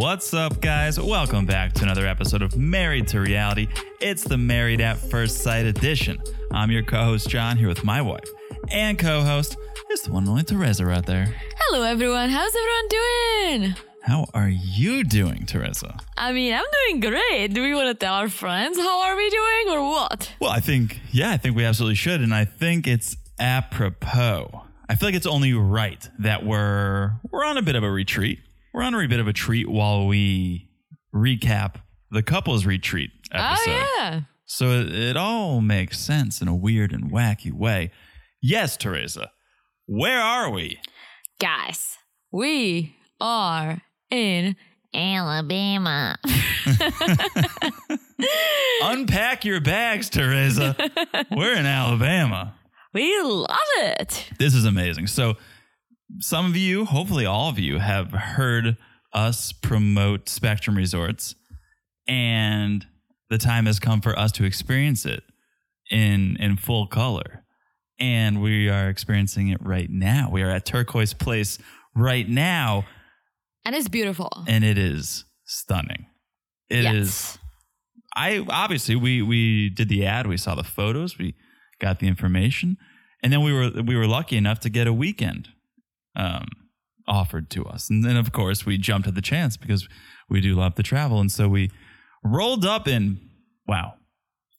What's up, guys? Welcome back to another episode of Married to Reality. It's the Married at First Sight edition. I'm your co host, John, here with my wife and co host is the one and only Teresa right there. Hello, everyone. How's everyone doing? How are you doing, Teresa? I mean, I'm doing great. Do we want to tell our friends how are we doing or what? Well, I think, yeah, I think we absolutely should. And I think it's apropos. I feel like it's only right that we're we're on a bit of a retreat. We're on a bit of a treat while we recap the couples retreat oh, episode. Oh, yeah. So it, it all makes sense in a weird and wacky way. Yes, Teresa. Where are we? Guys, we are in Alabama. Unpack your bags, Teresa. We're in Alabama. we love it. This is amazing. So, some of you, hopefully all of you, have heard us promote Spectrum Resorts, and the time has come for us to experience it in in full color. And we are experiencing it right now. We are at Turquoise Place right now, And it's beautiful. and it is stunning. It is. yes. I obviously we we did the ad, we saw the photos, we got the information, and then we were we were lucky enough to get a weekend um, offered to us, and then of course we jumped at the chance because we do love to travel, and so we rolled up in wow,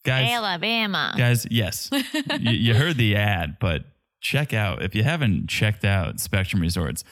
guys, Alabama. guys, yes, you, you heard the ad, but check out if you haven't checked out Spectrum Resorts,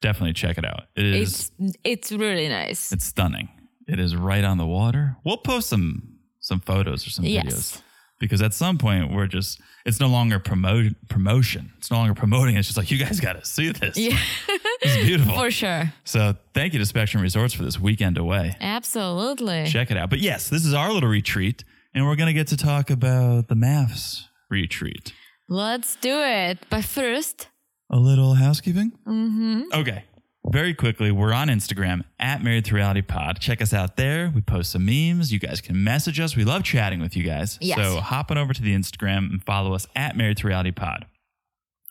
definitely check it out. It is It's it's really nice. it's stunning. It is right on the water. We'll post some some photos or some Yes. videos because at some point we're just it's no longer promote promotion. It's no longer promoting. It's just like you guys got to see this. Yeah, It's beautiful. for sure. so thank you to Spectrum Resorts for this weekend away. Absolutely. Check it out. But yes, this is our little retreat, and we're gonna get to talk about the MAFS retreat. Let's do it. But first, A little housekeeping? Mm-hmm. Okay. Very quickly, we're on Instagram at Married to Reality Pod. Check us out there. We post some memes. You guys can message us. We love chatting with you guys. Yes. So hop on over to the Instagram and follow us at Married to Reality Pod.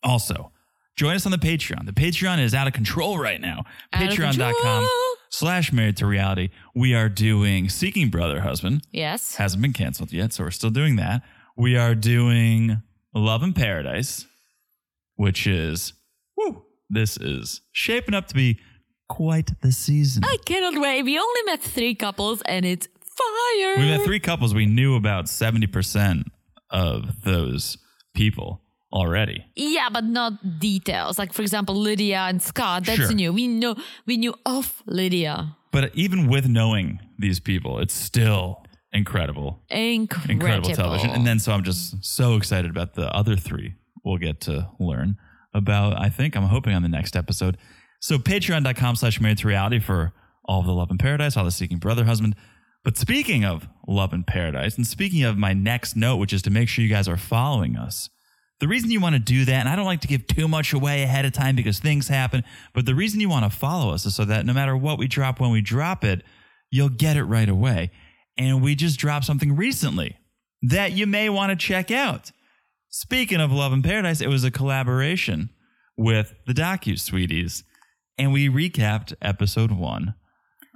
Also, join us on the Patreon. The Patreon is out of control right now. Patreon.com slash Married to Reality. We are doing Seeking Brother Husband yes. hasn't been canceled yet, so we're still doing that. We are doing Love in Paradise, which is this is shaping up to be quite the season. I cannot wait. We only met three couples and it's fire. We met three couples. We knew about 70% of those people already. Yeah, but not details. Like for example, Lydia and Scott. That's Sure. new. We know we knew of Lydia. But even with knowing these people, it's still incredible. Incredible. incredible television. And then so I'm just so excited about the other three we'll get to learn about. I think I'm hoping on the next episode. So patreon.com slash married to reality for all of the love in paradise, all the seeking brother husband. But speaking of love in paradise, and speaking of my next note, which is to make sure you guys are following us. The reason you want to do that, and I don't like to give too much away ahead of time because things happen, but the reason you want to follow us is so that no matter what we drop when we drop it, you'll get it right away. And we just dropped something recently that you may want to check out. Speaking of Love in Paradise, it was a collaboration with the Docu Sweeties, and we recapped episode one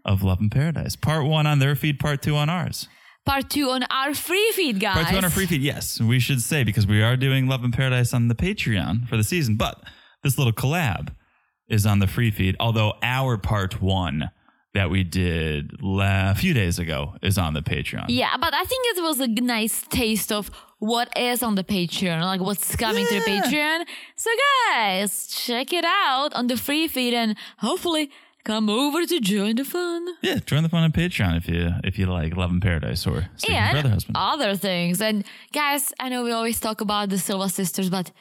of Love in Paradise. Part one on their feed, part two on ours. part two on our free feed, guys. Part two on our free feed, yes, we should say because we are doing Love in Paradise on the Patreon for the season, but this little collab is on the free feed. Although our part one that we did la- a few days ago is on the Patreon. Yeah, but I think it was a nice taste of what is on the Patreon, like what's coming to the Patreon. So, guys, check it out on the free feed and hopefully come over to join the fun. Yeah, join the fun on Patreon if you if you like Love in Paradise or Seeking and Brother Husband. other things. And guys, I know we always talk about the Silva sisters, but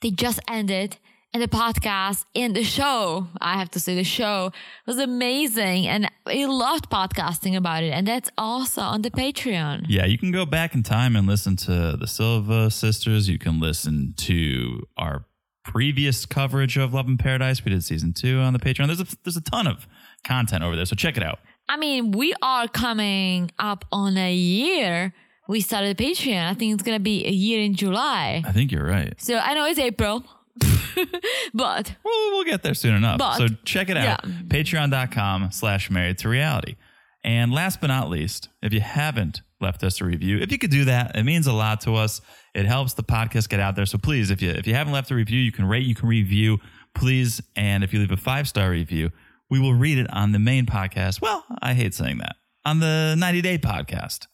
they just ended. And the podcast and the show, I have to say, the show was amazing. And we loved podcasting about it. And that's also on the Patreon. Yeah, you can go back in time and listen to the Silva sisters. You can listen to our previous coverage of Love in Paradise. We did season two on the Patreon. There's a there's a ton of content over there, so check it out. I mean, we are coming up on a year. We started the Patreon. I think it's going to be a year in July. I think you're right. So I know it's April. but Well, we'll get there soon enough. But- so check it out. yeah. Patreon.com slash married to reality. And last but not least, if you haven't left us a review, if you could do that, it means a lot to us. It helps the podcast get out there. So please, if you if you haven't left a review, you can rate, you can review, please. And if you leave a five star review, we will read it on the main podcast. Well, I hate saying that. On the 90 day podcast.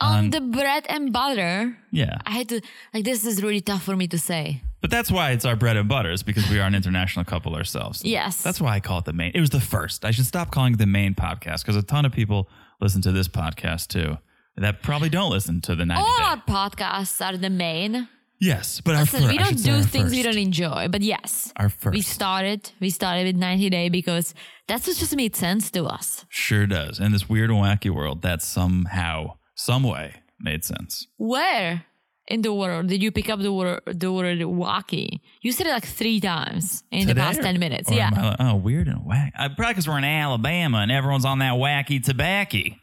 on the bread and butter, Yeah. I had to like this is really tough for me to say. But that's why it's our bread and butter, is because we are an international couple ourselves. Yes. That's why I call it the main. It was the first. I should stop calling it the main podcast because a ton of people listen to this podcast too that probably don't listen to the 90 All day. our podcasts are the main. Yes, but our Listen, first. we don't do things we don't enjoy, but yes. Our first. We started we started with 90 day because that's what just made sense to us. Sure does. In this weird and wacky world, that somehow, some way made sense. Where in the world did you pick up the word the word wacky? You said it like three times in the past or- 10 minutes. Yeah. I oh, weird and wacky. Uh, probably because we're in Alabama and everyone's on that wacky tobacco.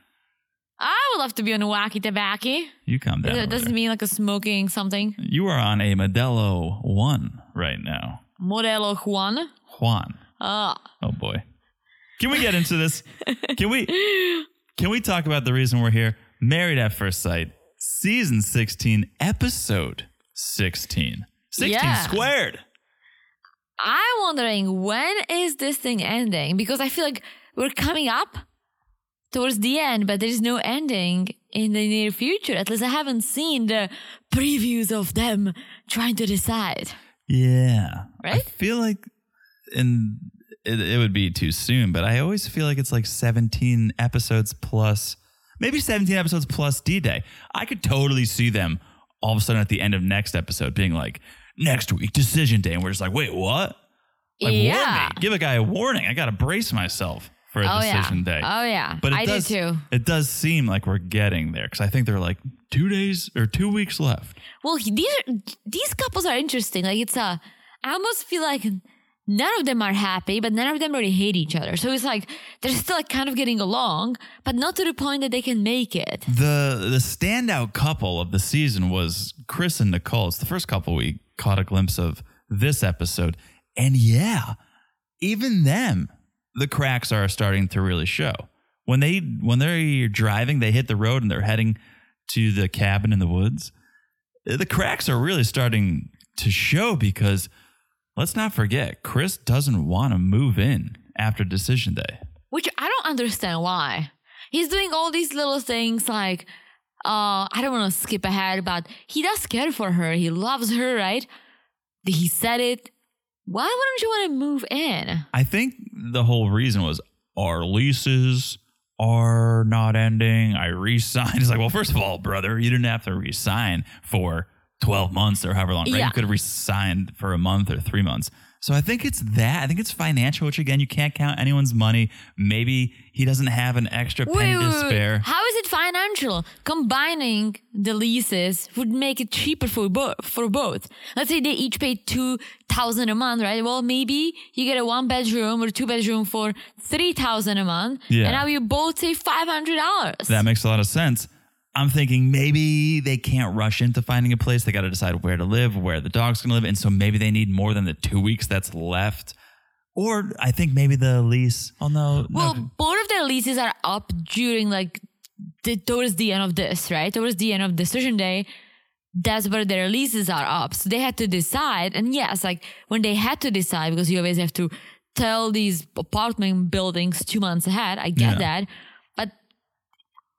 I would love to be on a wacky tobacco. You come down. That doesn't mean like a smoking something. You are on a Modelo 1 right now. Modelo Juan. Juan. Ah. Oh boy. Can we get into this? Can we Can we talk about the reason we're here? Married at First Sight, season 16, episode 16. 16 Yeah. squared. I'm wondering when is this thing ending? Because I feel like we're coming up towards the end, but there's no ending in the near future. At least I haven't seen the previews of them trying to decide. Yeah. I feel like and it, it would be too soon, but I always feel like it's like 17 episodes plus maybe 17 episodes plus D-Day. I could totally see them all of a sudden at the end of next episode being like next week decision day and we're just like, "Wait, what?" Like Yeah. Give a guy a warning. I got to brace myself for a Oh yeah. decision day. Oh yeah. But it I does, did too. It does seem like we're getting there because I think they're like two days or two weeks left. Well, these are, these couples are interesting. Like it's a, I almost feel like none of them are happy, but none of them really hate each other. So it's like they're still like kind of getting along, but not to the point that they can make it. The the standout couple of the season was Chris and Nicole. It's the first couple we caught a glimpse of this episode. And yeah, even them, the cracks are starting to really show. When they when they're driving, they hit the road and they're heading to the cabin in the woods. The cracks are really starting to show because let's not forget, Chris doesn't want to move in after decision day. Which I don't understand why. He's doing all these little things like, uh, I don't want to skip ahead, but he does care for her. He loves her, right? He said it. Why wouldn't you want to move in? I think the whole reason was our leases are not ending. I re-signed. It's like, well, first of all, brother, you didn't have to re-sign for 12 months or however long, right? Yeah. You could have re-signed for a month or three months. So I think it's that. I think it's financial, which again, you can't count anyone's money. Maybe he doesn't have an extra penny to spare. How is it financial? Combining the leases would make it cheaper for both. For both, let's say they each pay two thousand a month, right? Well, maybe you get a one bedroom or two bedroom for three thousand a month, Yeah. and now you both save five hundred dollars. That makes a lot of sense. I'm thinking maybe they can't rush into finding a place. They got to decide where to live, where the dog's going to live. And so maybe they need more than the two weeks that's left. Or I think maybe the lease. Oh, no. Well, no. both of their leases are up during like the, towards the end of this, right? Towards the end of decision day, that's where their leases are up. So they had to decide. And yes, like when they had to decide, because you always have to tell these apartment buildings two months ahead. I get Yeah. that.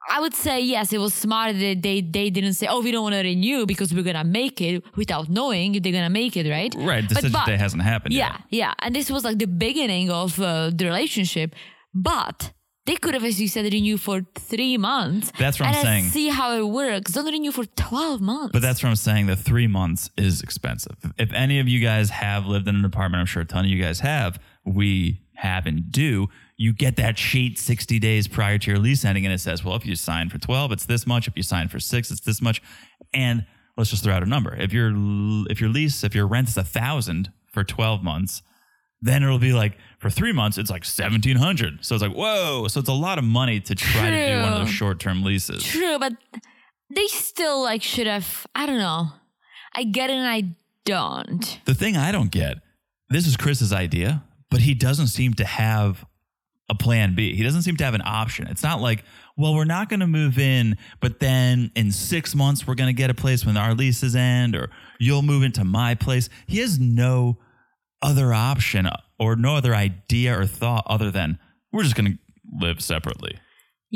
But I would say yes, it was smart that they they didn't say, "Oh, we don't want to renew because we're gonna make it," without knowing if they're gonna make it, right? right. But- Decision but- day hasn't happened yeah, yet. yeah. And this was like the beginning of uh, the relationship. But they could have, as you said, renew for three months. That's what I'm saying. See how it works. Don't renew for 12 months. But that's what I'm saying. The three months is expensive. If any of you guys have lived in an apartment, I'm sure a ton of you guys have. We have and do. You get that sheet 60 days prior to your lease ending, and it says, well, if you sign for 12, it's this much. If you sign for six, it's this much. And let's just throw out a number. If your if your lease, if your rent's a thousand for 12 months, then it'll be like for three months, it's like 1700. So it's like, whoa. So it's a lot of money to try to do one of those short term leases. True, but they still like should have. I don't know. I get it, and I don't. The thing I don't get, this is Chris's idea, but he doesn't seem to have a plan B. He doesn't seem to have an option. It's not like, well, we're not going to move in, but then in six months we're going to get a place when our leases end, or you'll move into my place. He has no other option or no other idea or thought other than we're just going to live separately.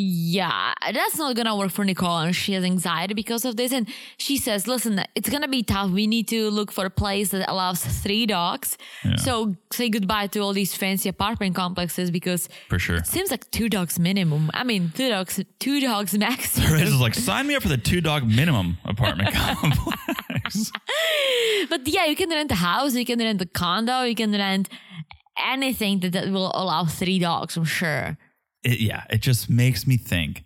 Yeah, that's not gonna work for Nicole, and she has anxiety because of this. And she says, "Listen, it's gonna be tough. We need to look for a place that allows three dogs. So say goodbye to all these fancy apartment complexes because For sure. it seems like two dogs minimum. I mean, two dogs, two dogs maximum. Riz is like, sign me up for the two dog minimum apartment complex. But yeah, you can rent a house, you can rent a condo, you can rent anything that, that will allow three dogs. I'm sure. It, yeah, it just makes me think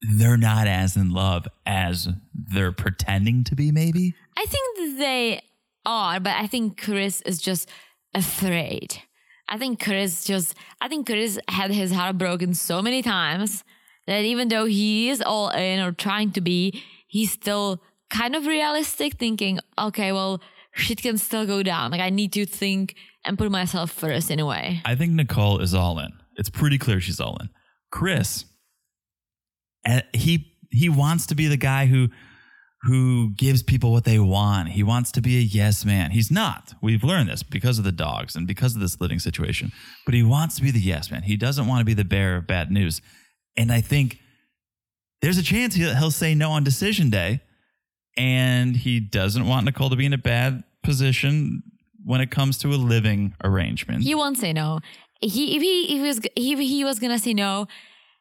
they're not as in love as they're pretending to be, maybe. I think they are, but I think Chris is just afraid. I think Chris just, I think Chris had his heart broken so many times that even though he is all in or trying to be, he's still kind of realistic, thinking, okay, well, shit can still go down. Like I need to think and put myself first in a way. I think Nicole is all in. It's pretty clear she's all in. Chris, eh, he he wants to be the guy who who gives people what they want. He wants to be a yes man. He's not. We've learned this because of the dogs and because of this living situation. But he wants to be the yes man. He doesn't want to be the bearer of bad news. And I think there's a chance he'll, he'll say no on decision day. And he doesn't want Nicole to be in a bad position when it comes to a living arrangement. He won't say no. He if he if he was if he was gonna say no,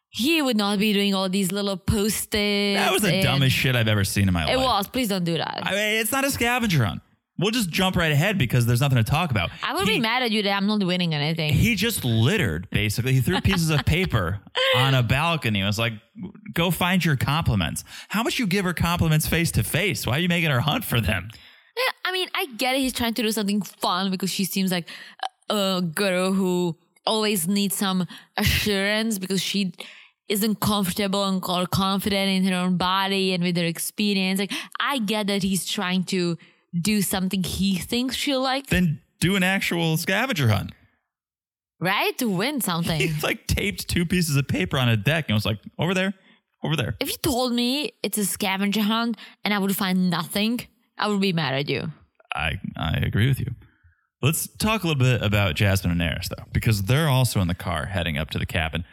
he would not be doing all these little post-its. That was the dumbest shit I've ever seen in my life. It was. Please don't do that. I mean, it's not a scavenger hunt. We'll just jump right ahead because there's nothing to talk about. I would he, be mad at you that I'm not winning anything. He just littered, basically. He threw pieces of paper on a balcony. It was like, go find your compliments. How much you give her compliments face to face? Why are you making her hunt for them? Yeah, I mean, I get it. He's trying to do something fun because she seems like a a girl who always needs some assurance because she isn't comfortable and or confident in her own body and with her experience. Like, I get that he's trying to do something he thinks she'll like, Then do an actual scavenger hunt. right? To win something. He like taped two pieces of paper on a deck and was like, over there, over there. if you told me it's a scavenger hunt and I would find nothing, I would be mad at you. I I agree with you. Let's talk a little bit about Jasmine and Airris though, because they're also in the car heading up to the cabin.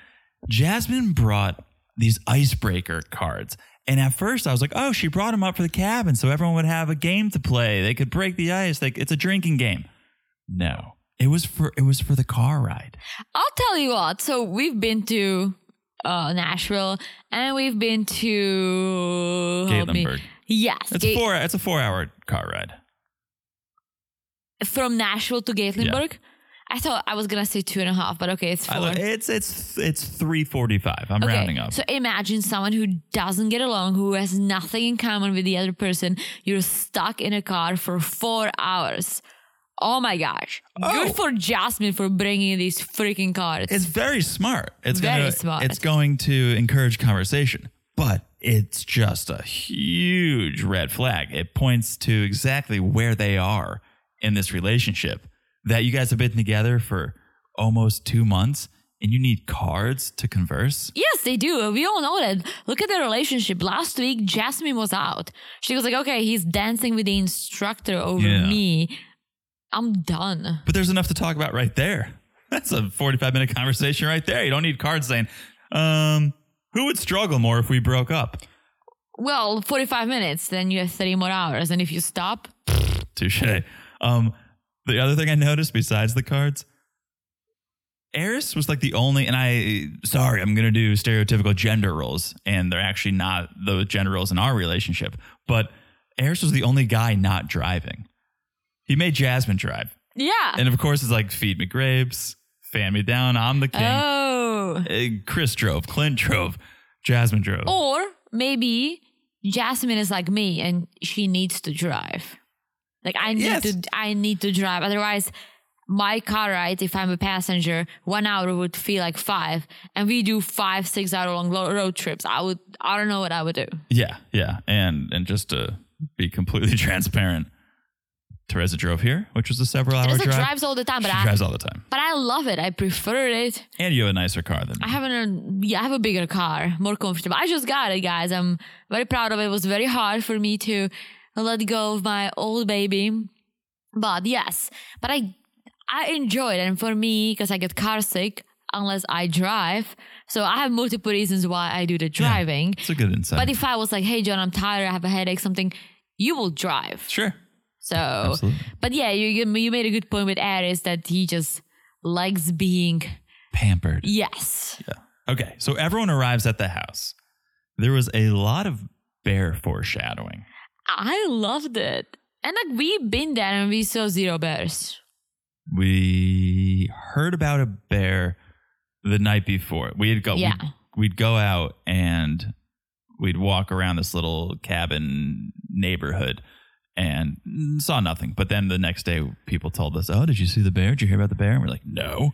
Jasmine brought these icebreaker cards. And at first I was like, oh, she brought them up for the cabin so everyone would have a game to play. They could break the ice. Like it's a drinking game. No. It was for it was for the car ride. I'll tell you what. So we've been to uh, Nashville and we've been to. Gatlinburg. Yes, It's Ga- four it's a four hour car ride. From Nashville to Gatlinburg. I thought I was gonna say two and a half, but okay, it's four. look- it's it's it's three forty five. I'm okay, rounding up. so imagine someone who doesn't get along, who has nothing in common with the other person. You're stuck in a car for four hours. Oh my gosh! Oh. Good for Jasmine for bringing these freaking cards. It's very smart. It's Very gonna, smart. It's going to encourage conversation, but it's just a huge red flag. It points to exactly where they are in this relationship. That you guys have been together for almost two months, and you need cards to converse. Yes, they do. We all know that. Look at their relationship. Last week, Jasmine was out. She was like, okay, he's dancing with the instructor over Yeah. me. I'm done. But there's enough to talk about right there. That's a 45 minute conversation right there. You don't need cards saying, um, who would struggle more if we broke up? Well, 45 minutes, then you have 30 more hours. And if you stop, Touche. Um, the other thing I noticed besides the cards, Airris was like the only, and I, sorry, I'm going to do stereotypical gender roles, and they're actually not the gender roles in our relationship, but Airris was the only guy not driving. He made Jasmine drive. yeah. And of course, it's like, feed me grapes, fan me down, I'm the king. oh. Uh, Chris drove, Clint drove, Jasmine drove. Or maybe Jasmine is like me and she needs to drive. Like I need Yes. to I need to drive. Otherwise, my car ride, if I'm a passenger, one hour would feel like five. And we do five, six hour long road trips. I would I don't know what I would do. Yeah, yeah, and and just to be completely transparent, Teresa drove here, which was a several hour Teresa drive. drives all the time, but she I drives all the time. but I love it. I prefer it. And you have a nicer car than me. I have an yeah, I have a bigger car, more comfortable. I just got it, guys. I'm very proud of it. It was very hard for me to let go of my old baby, but yes, but I I enjoy it, and for me, because I get car sick unless I drive, so I have multiple reasons why I do the driving. It's a good insight. But if I was like, hey John, I'm tired, I have a headache, something, you will drive. sure. So, Absolutely. but yeah, you you you made a good point with Airris that he just likes being Pampered. yes. Yeah. Okay. So everyone arrives at the house. There was a lot of bear foreshadowing. I loved it. And like we've been there and we saw zero bears. We heard about a bear the night before. We'd go Yeah. we'd, we'd go out and we'd walk around this little cabin neighborhood and saw nothing. But then the next day people told us, "Oh, did you see the bear? Did you hear about the bear?" And we're like, "No."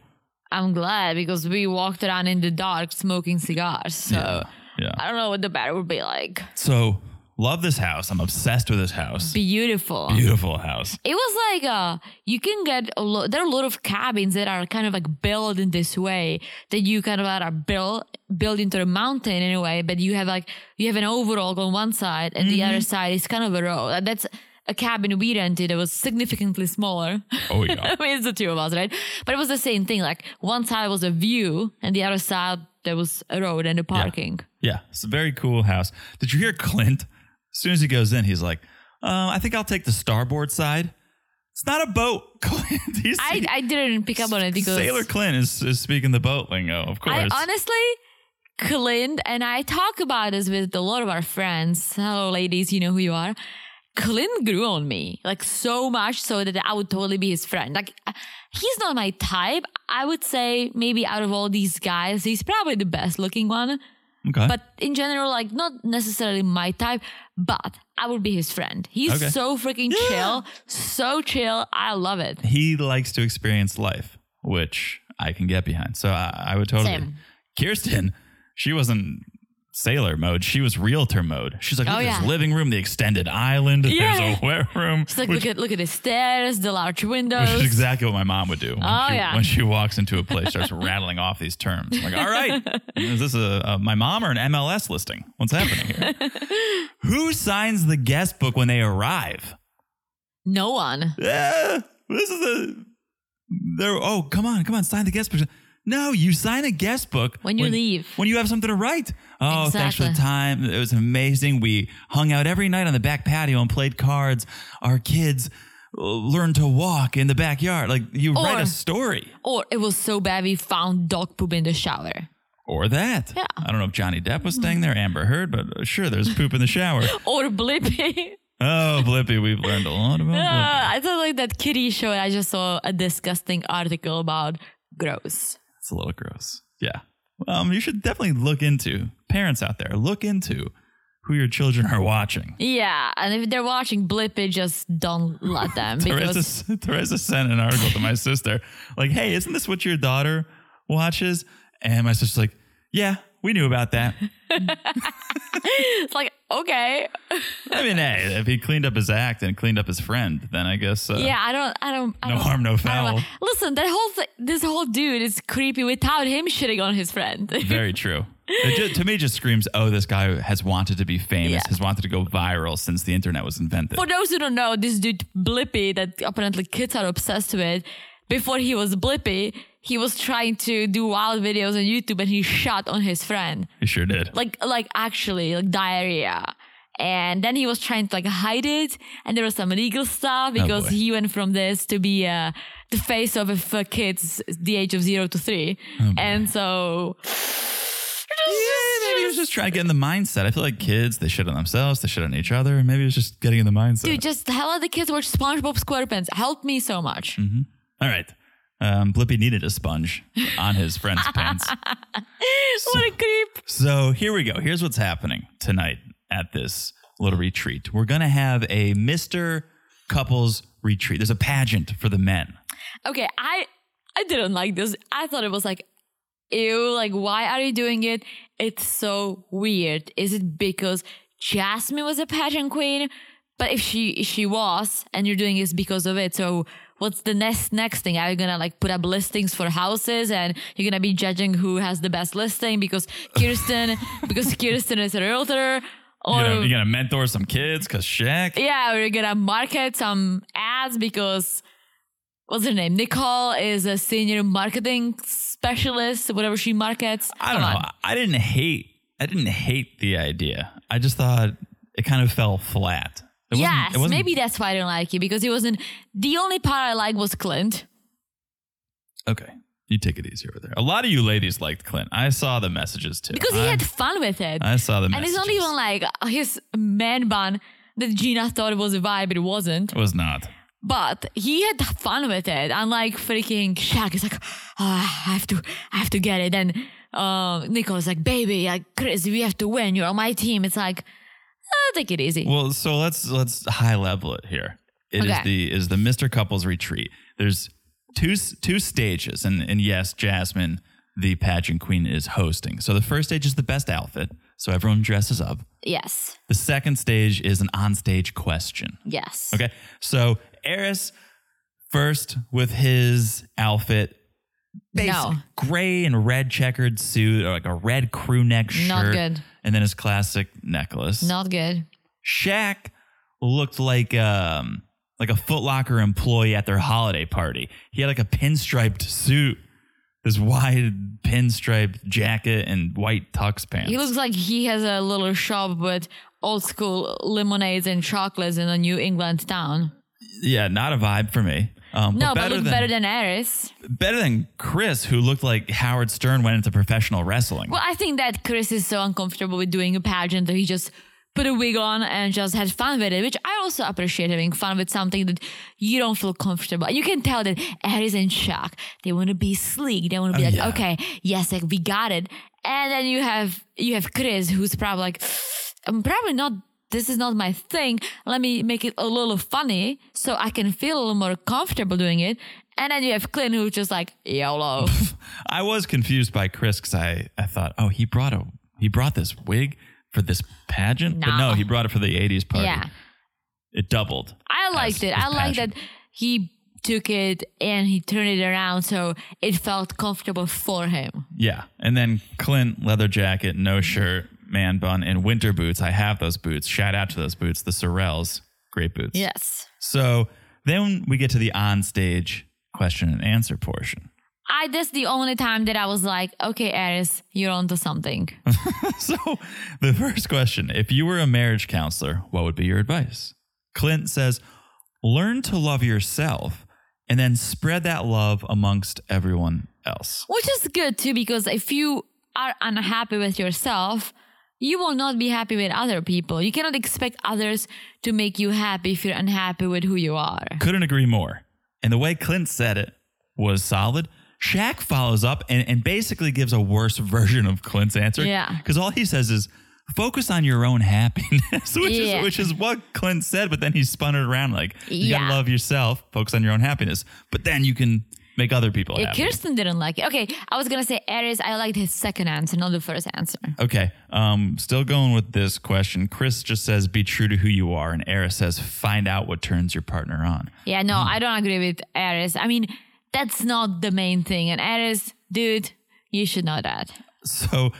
I'm glad because we walked around in the dark smoking cigars. So Yeah. Yeah. I don't know what the bear would be like. So, love this house. I'm obsessed with this house. Beautiful. Beautiful house. It was like uh you can get a lot there are a lot of cabins that are kind of like built in this way that you kind of are built built into the mountain in a way, but you have like you have an overall on one side and the other side is kind of a road. That's a cabin we rented that was significantly smaller. Oh yeah. I mean, it's the two of us, right? But it was the same thing. Like one side was a view, and the other side there was a road and a parking. Yeah, it's a very cool house. Did you hear Clint? As soon as he goes in, he's like, uh, "I think I'll take the starboard side." It's not a boat, Clint. He's, I, I didn't pick up on it because Sailor Clint is, is speaking the boat lingo, of course. I honestly, Clint, and I talk about this with a lot of our friends. Hello, ladies, you know who you are. Clint grew on me like so much so that I would totally be his friend. Like, uh, he's not my type. I would say maybe out of all these guys, he's probably the best looking one. okay. But in general, like, not necessarily my type, but I would be his friend. He's Okay. so freaking chill, so chill. I love it. he likes to experience life, which I can get behind. So I, I would totally. Same. Kirsten, she wasn't sailor mode. She was realtor mode. She's like, Oh, look, yeah. there's living room, the extended island. Yeah. There's a wet room. It's like, which- look at look at the stairs, the large windows. Which is exactly what my mom would do when, Oh, she, yeah. when she walks into a place, starts rattling off these terms. I'm like, all right, is this a, a my mom or an MLS listing? What's happening here? Who signs the guest book when they arrive? no one. Eh, this is the. They're, oh, come on, come on, sign the guest book. No, you sign a guest book When you leave. When you have something to write. Oh, thanks for the time. It was amazing. We hung out every night on the back patio and played cards. Our kids uh, learned to walk in the backyard. Like you write a story. Or it was so bad we found dog poop in the shower. Or that. Yeah. I don't know if Johnny Depp was staying there, Amber Heard, but uh, sure, there's poop in the shower. Or Blippi. Oh, Blippi, we've learned a lot about Blippi. Ah, I thought like that kitty show. I just saw a disgusting article about gross. It's a little gross. Yeah. Um, you should definitely look into parents out there. Look into who your children are watching. Yeah, and if they're watching Blippi, just don't let them because Teresa, Teresa sent an article to my sister, like, "Hey, isn't this what your daughter watches?" And my sister's like, "Yeah, we knew about that." it's like okay. I mean, hey, if he cleaned up his act and cleaned up his friend, then I guess uh, Yeah, I don't, I don't, I No don't, harm, no foul. Listen, that whole thing, this whole dude is creepy without him shitting on his friend. Very true. It ju- to me, just screams, "Oh, this guy has wanted to be famous, Yeah. has wanted to go viral since the internet was invented." For those who don't know, this dude Blippi that apparently kids are obsessed with, before he was Blippi, he was trying to do wild videos on YouTube and he shot on his friend. he sure did. Like like actually, like diarrhea. And then he was trying to like hide it, and there was some legal stuff because boy. he went from this to be uh, the face of kids the age of zero to three, and so Yeah, maybe he was just trying to get in the mindset. I feel like kids, they shit on themselves, they shit on each other, maybe he was just getting in the mindset. dude, just hell let the kids watch SpongeBob SquarePants. Help me so much. All right. Um, Blippi needed a sponge on his friend's pants. what a creep! So here we go. Here's what's happening tonight at this little retreat. We're going to have a Mr. Couples retreat. There's a pageant for the men. Okay, I I didn't like this. I thought it was like, ew, like why are you doing it? It's so weird. Is it because Jasmine was a pageant queen? But if she if she was, and you're doing this because of it, so what's the next next thing? Are you gonna like put up listings for houses, and you're gonna be judging who has the best listing because Kirsten because Kirsten is a realtor, or you're gonna mentor some kids because Shaq. yeah, we're gonna market some ads because what's her name? Nicole is a senior marketing specialist, whatever she markets. I don't Come know. on. I didn't hate. I didn't hate the idea. I just thought it kind of fell flat. It Yes, maybe that's why I don't like it because it wasn't the only part I liked was Clint. Okay, you take it easy over there. A lot of you ladies liked Clint. I saw the messages too. Because he I, had fun with it. I saw the and messages. it's not even like his man bun that Gina thought was a vibe, it wasn't. It was not. But he had fun with it. Unlike freaking Shaq is like, "Ah, I have to, I have to get it. And uh, Nicole's like, baby, like Chris, we have to win. You're on my team. It's like, uh, take it easy. Well, so let's let's high level it here. It is Okay. the is the Mr. Couples retreat. There's two two stages, and and yes, Jasmine, the pageant queen, is hosting. So the first stage is the best outfit, so everyone dresses up. yes, The second stage is an onstage question. yes. Okay, so Airris first with his outfit. Basic No. gray and red checkered suit, or like a red crew neck shirt, Not good. and then his classic necklace. Not good. Shaq looked like um like a Foot Locker employee at their holiday party. He had like a pinstriped suit, this wide pinstriped jacket, and white tux pants. He looks like he has a little shop with old school lemonades and chocolates in a New England town. yeah, not a vibe for me. Um, No, but, better look than better than Airris. better than Chris, who looked like Howard Stern went into professional wrestling. Well, I think that Chris is so uncomfortable with doing a pageant that he just put a wig on and just had fun with it, which I also appreciate having fun with something that you don't feel comfortable. You can tell that Airris in Shaq, they want to be sleek. They want to be Oh, like, yeah. okay, yes, like we got it. And then you have you have Chris, who's probably like, I'm probably not. This is not my thing. Let me make it a little funny so I can feel a little more comfortable doing it. And then you have Clint, who's just like YOLO. I was confused by Chris because I, I thought, oh, he brought a he brought this wig for this pageant, but no, he brought it for the '80s party. yeah. It doubled. I liked as it. his I like passion. that he took it and he turned it around so it felt comfortable for him. Yeah. And then Clint, leather jacket, no shirt, man bun, and winter boots. I have those boots. Shout out to those boots, the Sorels. Great boots. Yes. So then we get to the on stage question and answer portion. I that's the only time that I was like, okay, Airris, you're onto something. So the first question if you were a marriage counselor, what would be your advice? Clint says, learn to love yourself and then spread that love amongst everyone else. Which is good too, because if you are unhappy with yourself, you will not be happy with other people. You cannot expect others to make you happy if you're unhappy with who you are. Couldn't agree more. And the way Clint said it was solid. Shaq follows up and, and basically gives a worse version of Clint's answer. Yeah. Because all he says is, focus on your own happiness, which, Yeah. is, which is what Clint said, but then he spun it around like, you Yeah. gotta love yourself, focus on your own happiness, but then you can make other people Yeah, happy. Kirsten didn't like it. Okay, I was gonna say Airris. I liked his second answer, not the first answer. Okay. Um, still going with this question. Chris just says, be true to who you are. And Airris says, find out what turns your partner on. Yeah, no, I don't agree with Airris. I mean, that's not the main thing. And Airris, dude, you should know that. So,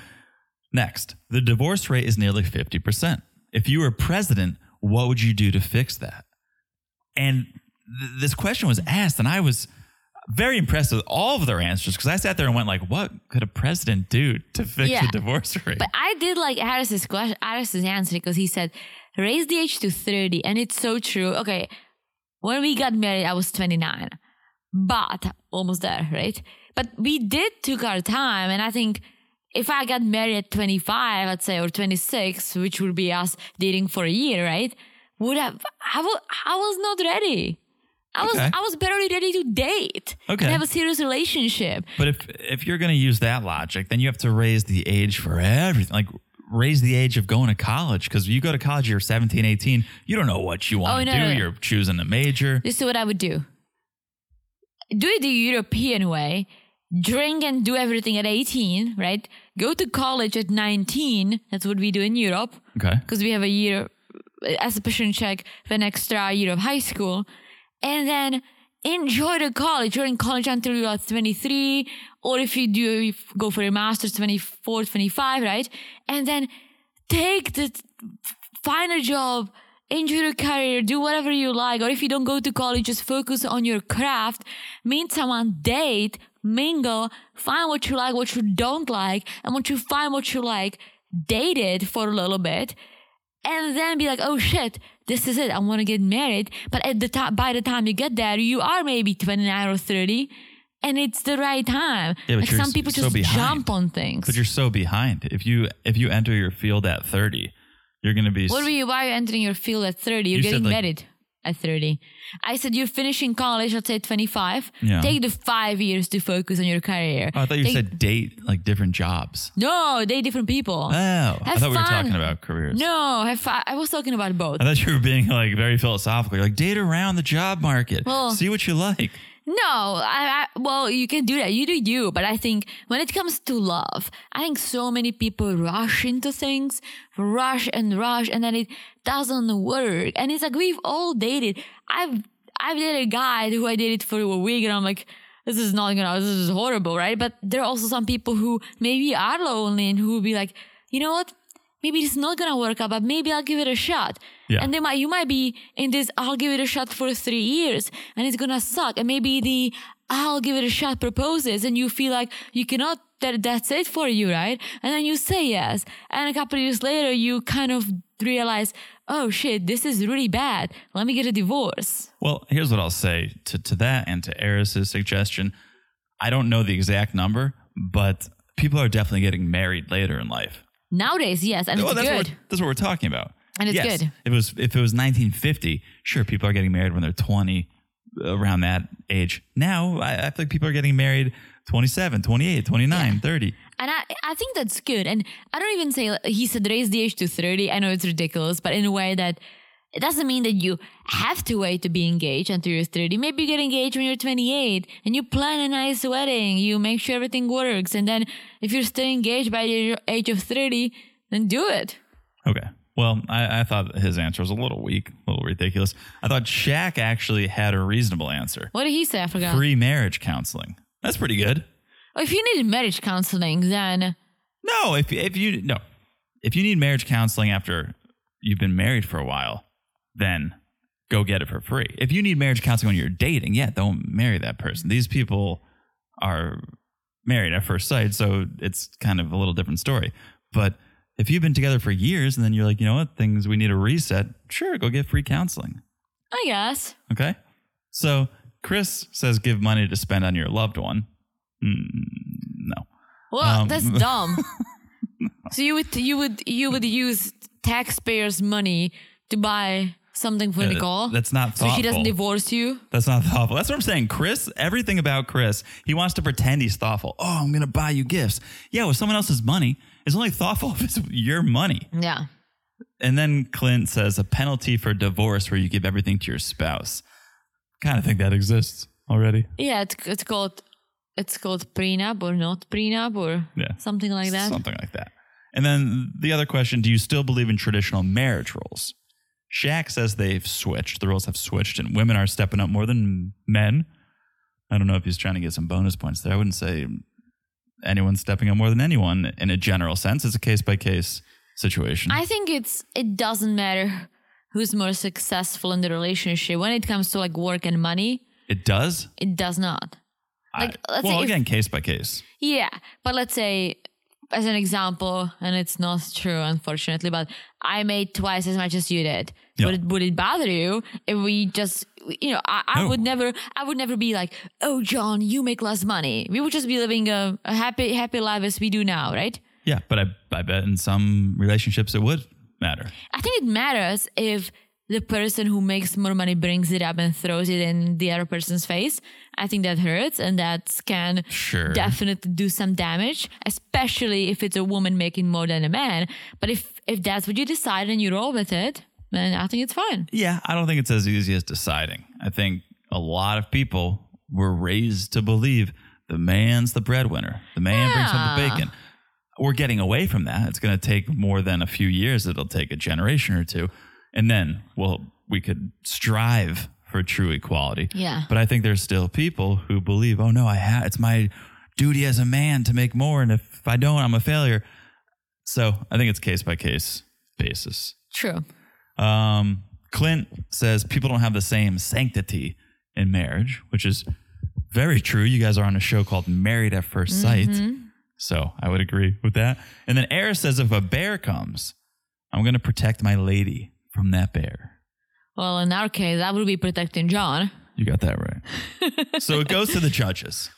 next, the divorce rate is nearly 50%. If you were president, what would you do to fix that? And th- this question was asked, and I was very impressed with all of their answers because I sat there and went like, what could a president do to fix Yeah. the divorce rate? But I did like Airris's question, Airris's answer because he said, raise the age to 30. And it's so true. Okay, when we got married, I was 29, but almost there, right? But we did took our time. And I think if I got married at 25, let's say, or 26, which would be us dating for a year, right? Would have, I, wa- I was not ready. I was Okay. I was barely ready to date Okay. and have a serious relationship. But if if you're going to use that logic, then you have to raise the age for everything. Like raise the age of going to college because you go to college, you're 17, 18. You don't know what you want Oh, to no, do. no, no. You're choosing a major. This is what I would do. Do it the European way. Drink and do everything at 18, right? Go to college at 19. That's what we do in Europe Okay. because we have a year as a passion check for an extra year of high school, and then enjoy the college. You're in college until you're 23, or if you do you go for your master's 24, 25, right? And then take the find a job, enjoy your career, do whatever you like, or if you don't go to college, just focus on your craft, meet someone, date, mingle, find what you like, what you don't like, and once you find what you like, date it for a little bit, and then be like, oh shit, this is it. I want to get married. But at the time, by the time you get there, you are maybe 29 or 30 and it's the right time. Yeah, but like some people so just behind. jump on things. But you're so behind. If you if you enter your field at 30, you're going to be what are you, why are you entering your field at 30? You're You getting like- married at 30. I said you're finishing college, let's say 25. Yeah. Take the five years to focus on your career. Oh, I thought you Take- said date like different jobs. No, they different people. Oh, I Have thought we were talking about careers. No, have I was talking about both. I thought you were being like very philosophical. You're like date around the job market. Well- See what you like. No, I, I well, you can do that. You do you, but I think when it comes to love, I think so many people rush into things, rush and rush, and then it doesn't work. And it's like we've all dated. I've I've dated a guy who I dated for a week, and I'm like, this is not gonna, this is horrible, right? But there are also some people who maybe are lonely and who will be like, you know what? Maybe it's not gonna work out, but maybe I'll give it a shot. Yeah. And they might you might be in this I'll give it a shot for three years and it's gonna suck. And maybe the I'll give it a shot proposes and you feel like you cannot that that's it for you, right? And then you say yes. And a couple of years later you kind of realize, oh shit, this is really bad. Let me get a divorce. Well, here's what I'll say to, to that and to Airris's suggestion. I don't know the exact number, but people are definitely getting married later in life. Nowadays, yes, and Well, that's good. what that's what we're talking about. And it's Yes, good. If it was if it was 1950, sure, people are getting married when they're 20, around that age. Now, I, I think people are getting married 27, 28, 29, 30. And I, I think that's good. And I don't even say he said raise the age to 30. I know it's ridiculous, but in a way that it doesn't mean that you have to wait to be engaged until you're 30. Maybe you get engaged when you're 28 and you plan a nice wedding. You make sure everything works. And then if you're still engaged by the age of 30, then do it. Okay. Well, I, I thought his answer was a little weak, a little ridiculous. I thought Shaq actually had a reasonable answer. What did he say? I forgot. Free marriage counseling. That's pretty good. if you need marriage counseling, then No, if if you no, if you need marriage counseling after you've been married for a while, then go get it for free. If you need marriage counseling when you're dating, yeah, don't marry that person. These people are married at first sight, so it's kind of a little different story. But if you've been together for years and then you're like, you know what, things we need a reset, sure, go get free counseling. I guess. Okay. So Chris says give money to spend on your loved one. Mm, no. Well, Um, that's dumb. so you would you would you would use taxpayers' money to buy something for Nicole. that's not So she doesn't divorce you. That's not thoughtful. That's what I'm saying. Chris, everything about Chris, he wants to pretend he's thoughtful. Oh, I'm going to buy you gifts. Yeah, with someone else's money, it's only thoughtful if it's your money. Yeah. And then Clint says a penalty for divorce where you give everything to your spouse. Kind of think that exists already. Yeah, it's it's called it's called prenup or not prenup or Yeah. something like that. Something like that. And then the other question do you still believe in traditional marriage roles? Shaq says they've switched. The roles have switched, and women are stepping up more than men. I don't know if he's trying to get some bonus points there. I wouldn't say anyone's stepping up more than anyone in a general sense. It's a case by case situation. I think it's it doesn't matter who's more successful in the relationship when it comes to like work and money. it does. It does not. Like, I- let's well, if- again, case by case. Yeah, but let's say, as an example, and it's not true, unfortunately, but I made twice as much as you did. Yeah. Would it would it bother you if we just, you know, I, I No. would never, I would never be like, oh, John, you make less money. We would just be living a, a happy, happy life as we do now, right? Yeah, but I, I bet in some relationships it would matter. I think it matters if the person who makes more money brings it up and throws it in the other person's face. I think that hurts and that can Sure. definitely do some damage, especially if it's a woman making more than a man. But if if that's what you decide and you roll with it, then I think it's fine. Yeah, I don't think it's as easy as deciding. I think a lot of people were raised to believe the man's the breadwinner, the man brings home the bacon. We're getting away from that. It's going to take more than a few years. It'll take a generation or two. And then, well, we could strive for true equality. Yeah. But I think there's still people who believe, oh no, I ha- it's my duty as a man to make more. And if I don't, I'm a failure. So I think it's case by case basis. True. Um, Clint says people don't have the same sanctity in marriage, which is very true. You guys are on a show called Married at 1st Sight. So I would agree with that. And then Airris says if a bear comes, I'm going to protect my lady from that bear. Well, in our case, that would be protecting John. You got that right. so it goes to the judges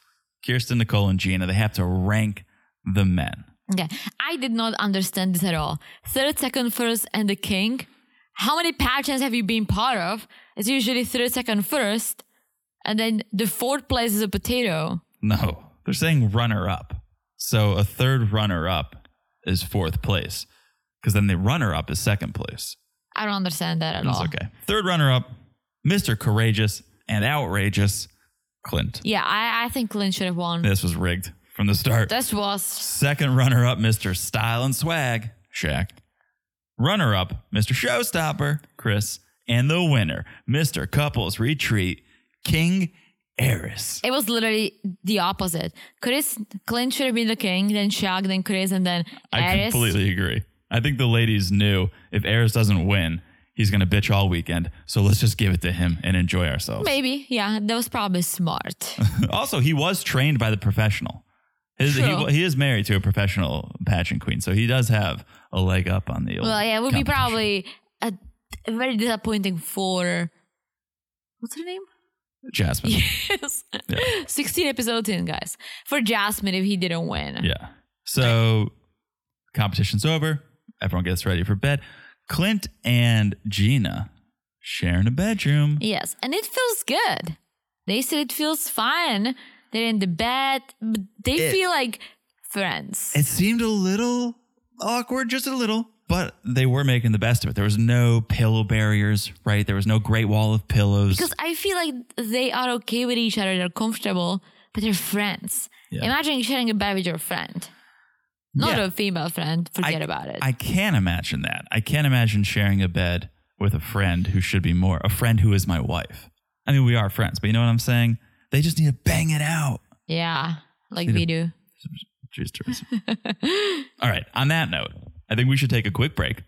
Kirsten, Nicole, and Gina. They have to rank the men. Okay. I did not understand this at all. Third, second, first, and the king. How many pageants have you been part of? It's usually third, second, first, and then the fourth place is a potato. No, they're saying runner up. So a third runner up is fourth place because then the runner up is second place. I don't understand that at That's all. okay. Third runner up, Mr. Courageous and Outrageous, Clint. Yeah, I, I think Clint should have won. This was rigged from the start. This was Second runner up, Mr. Style and Swag, Shaq. Runner up, Mr. Showstopper, Chris. And the winner, Mr. Couples Retreat, King Airris. it was literally the opposite. Chris Clint should have been the king, then Shaq, then Chris, and then I Airris. completely agree. I think the ladies knew if Airris doesn't win, he's going to bitch all weekend. So let's just give it to him and enjoy ourselves. Maybe, yeah, that was probably smart. also, he was trained by the professional. His, he, True. he is married to a professional pageant queen, so he does have a leg up on the. Old well, yeah, it would be probably a, a very disappointing for what's her name? Jasmine. Yes. 16 episodes in, guys. For Jasmine if he didn't win. Yeah. So competition's over. Everyone gets ready for bed. Clint and Gina sharing a bedroom. Yes, and it feels good. They said it feels fine. They're in the bed, but they It- feel like friends. It seemed a little awkward, just a little, but they were making the best of it. There was no pillow barriers, right? There was no great wall of pillows. because I feel like they are okay with each other, they're comfortable, but they're friends. Yeah. Imagine sharing a bed with your friend. Not Yeah. a female friend, forget I, about it. I can't imagine that. I can't imagine sharing a bed with a friend who should be more a friend who is my wife. I mean, we are friends, but you know what I'm saying? They just need to bang it out. yeah, like we do. Cheers, cheers. All right. On that note, I think we should take a quick break.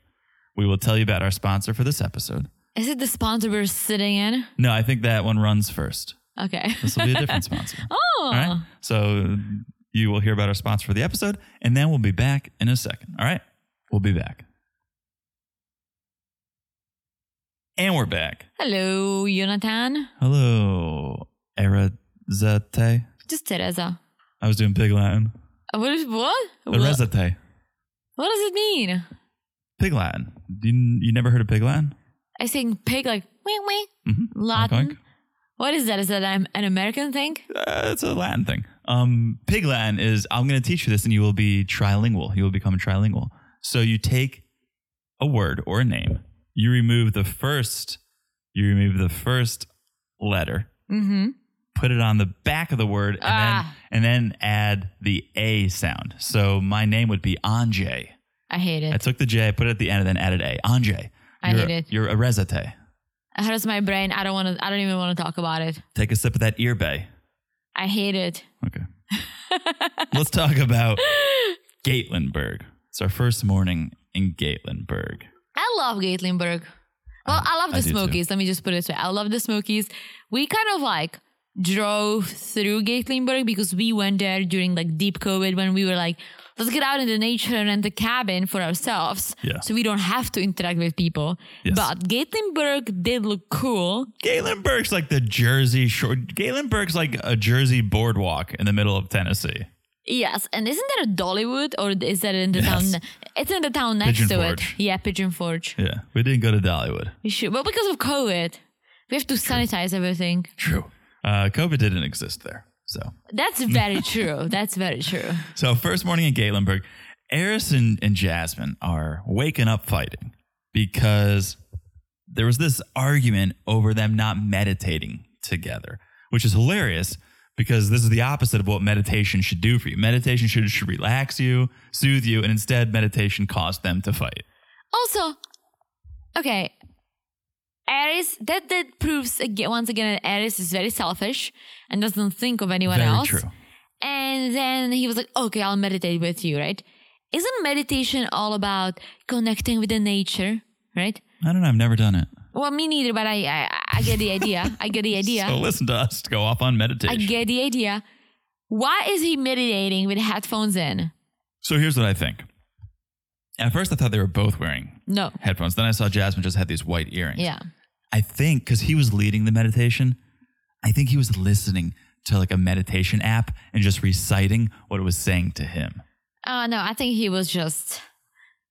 We will tell you about our sponsor for this episode. Is it the sponsor we're sitting in? No, I think that one runs first. Okay. This will be a different sponsor. oh, All right. So you will hear about our sponsor for the episode, and then we'll be back in a second. All right. We'll be back. And we're back. hello, Jonathan. Hello, Erazate. Just Teresa. I was doing Pig Latin. What is what? What, Erazate. what does it mean? Pig Latin. You, you never heard of Pig Latin? I sing pig like wee wee. Mm-hmm. Latin. What is that? Is that an an American thing? Uh, it's a Latin thing. Um, Pig Latin is I'm going to teach you this, and you will be trilingual. You will become trilingual. So you take a word or a name, you remove the first, you remove the first letter, Mm-hmm. Put it on the back of the word, and Ah. then and then add the a sound. So my name would be Anjay. I hate it. I took the J, put it at the end, and then added a. Anjay. I hate it. You're a resate. It hurts my brain. I don't want to. I don't even want to talk about it. Take a sip of that ear bay. I hate it. Okay. Let's talk about Gatlinburg. It's our first morning in Gatlinburg. I love Gatlinburg. Well, I love the too. Smokies. Let me just put it this way. I love the Smokies. We kind of like drove through Gatlinburg because we went there during like deep COVID when we were like, let's get out in the nature and rent a cabin for ourselves. Yeah. So we don't have to interact with people. Yes. But Gatlinburg did look cool. Gatlinburg's like the Jersey shore. Gatlinburg's like a Jersey boardwalk in the middle of Tennessee. Yes, and isn't there a Dollywood or is that in the Yes. town? It's in the town next Pigeon to Forge. it. Yeah, Pigeon Forge. Yeah, we didn't go to Dollywood. We should, well, because of COVID, we have to sanitize everything. True. Uh, COVID didn't exist there. So, That's very true. That's very true. so first morning in Gatlinburg, Airris and, and Jasmine are waking up fighting because there was this argument over them not meditating together, which is hilarious because this is the opposite of what meditation should do for you. Meditation should, should relax you, soothe you, and instead meditation caused them to fight. Also, okay, Airris, that that proves again once again that Airris is very selfish and doesn't think of anyone Very else. true. And then he was like, "Okay, I'll meditate with you." Right? Isn't meditation all about connecting with the nature? Right? I don't know. I've never done it. Well, me neither, but I I, I get the idea. I get the idea. So listen to us go off on meditation. I get the idea. Why is he meditating with headphones in? so here's what I think. At first, I thought they were both wearing No. headphones. Then I saw Jasmine just had these white earrings. Yeah. I think because he was leading the meditation, I think he was listening to like a meditation app and just reciting what it was saying to him. Uh no, I think he was just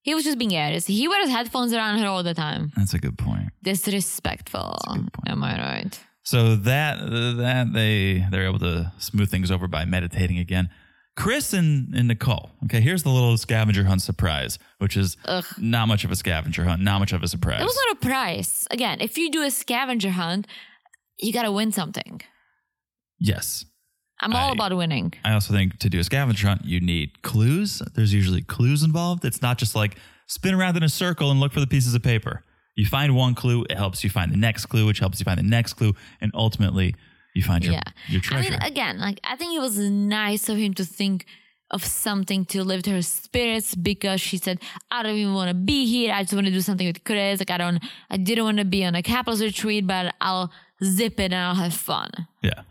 he was just being Airris. He wears headphones around her all the time. That's a good point. Disrespectful. Am I right? So that that they they're able to smooth things over by meditating again. Chris and, and Nicole. Okay, here's the little scavenger hunt surprise, which is Ugh. not much of a scavenger hunt, not much of a surprise. It was not a prize. Again, if you do a scavenger hunt, you gotta win something. yes. I'm all I- about winning. I also think to do a scavenger hunt, you need clues. There's usually clues involved. It's not just like spin around in a circle and look for the pieces of paper. You find one clue, it helps you find the next clue, which helps you find the next clue, and ultimately you find your, Yeah. your I treasure. mean, again, like I think it was nice of him to think of something to lift her spirits because she said, I don't even want to be here. I just want to do something with Chris. Like I don't I didn't want to be on a couples retreat, but I'll zip it and I'll have fun. yeah.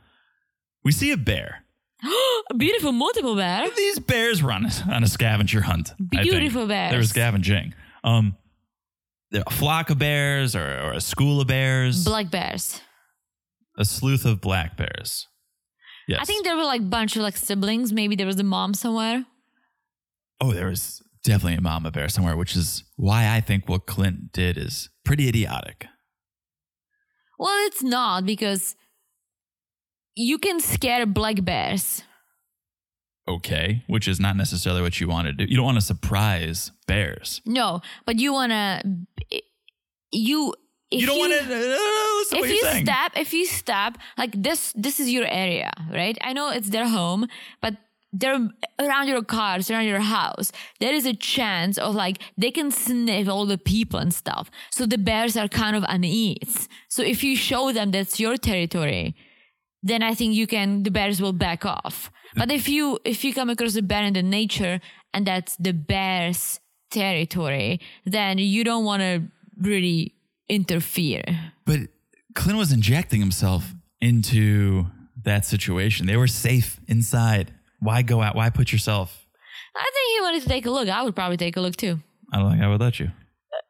We see a bear. a beautiful multiple bear. These bears run on a scavenger hunt. Beautiful bears. They were scavenging. Um, they're a flock of bears or, or a school of bears, Black bears. A sleuth of black bears. Yes. I think there were like a bunch of like siblings. Maybe there was a mom somewhere. Oh, there was definitely a mama bear somewhere, which is why I think what Clint did is pretty idiotic. Well, it's not because you can scare black bears. Okay, which is not necessarily what you want to do. You don't want to surprise bears. No, but you wanna you if you don't want to uh, listen if what you saying. step if you step like this this is your area right? I know it's their home but they're around your cars around your house. There is a chance of like they can sniff all the people and stuff. So the bears are kind of unease. So if you show them that's your territory then i think you can the bears will back off. But if you if you come across a bear in the nature and that's the bear's territory then you don't want to really interfere But Clint was injecting himself into that situation. They were safe inside. Why go out? Why put yourself? I think he wanted to take a look. I would probably take a look too. I don't think I would let you.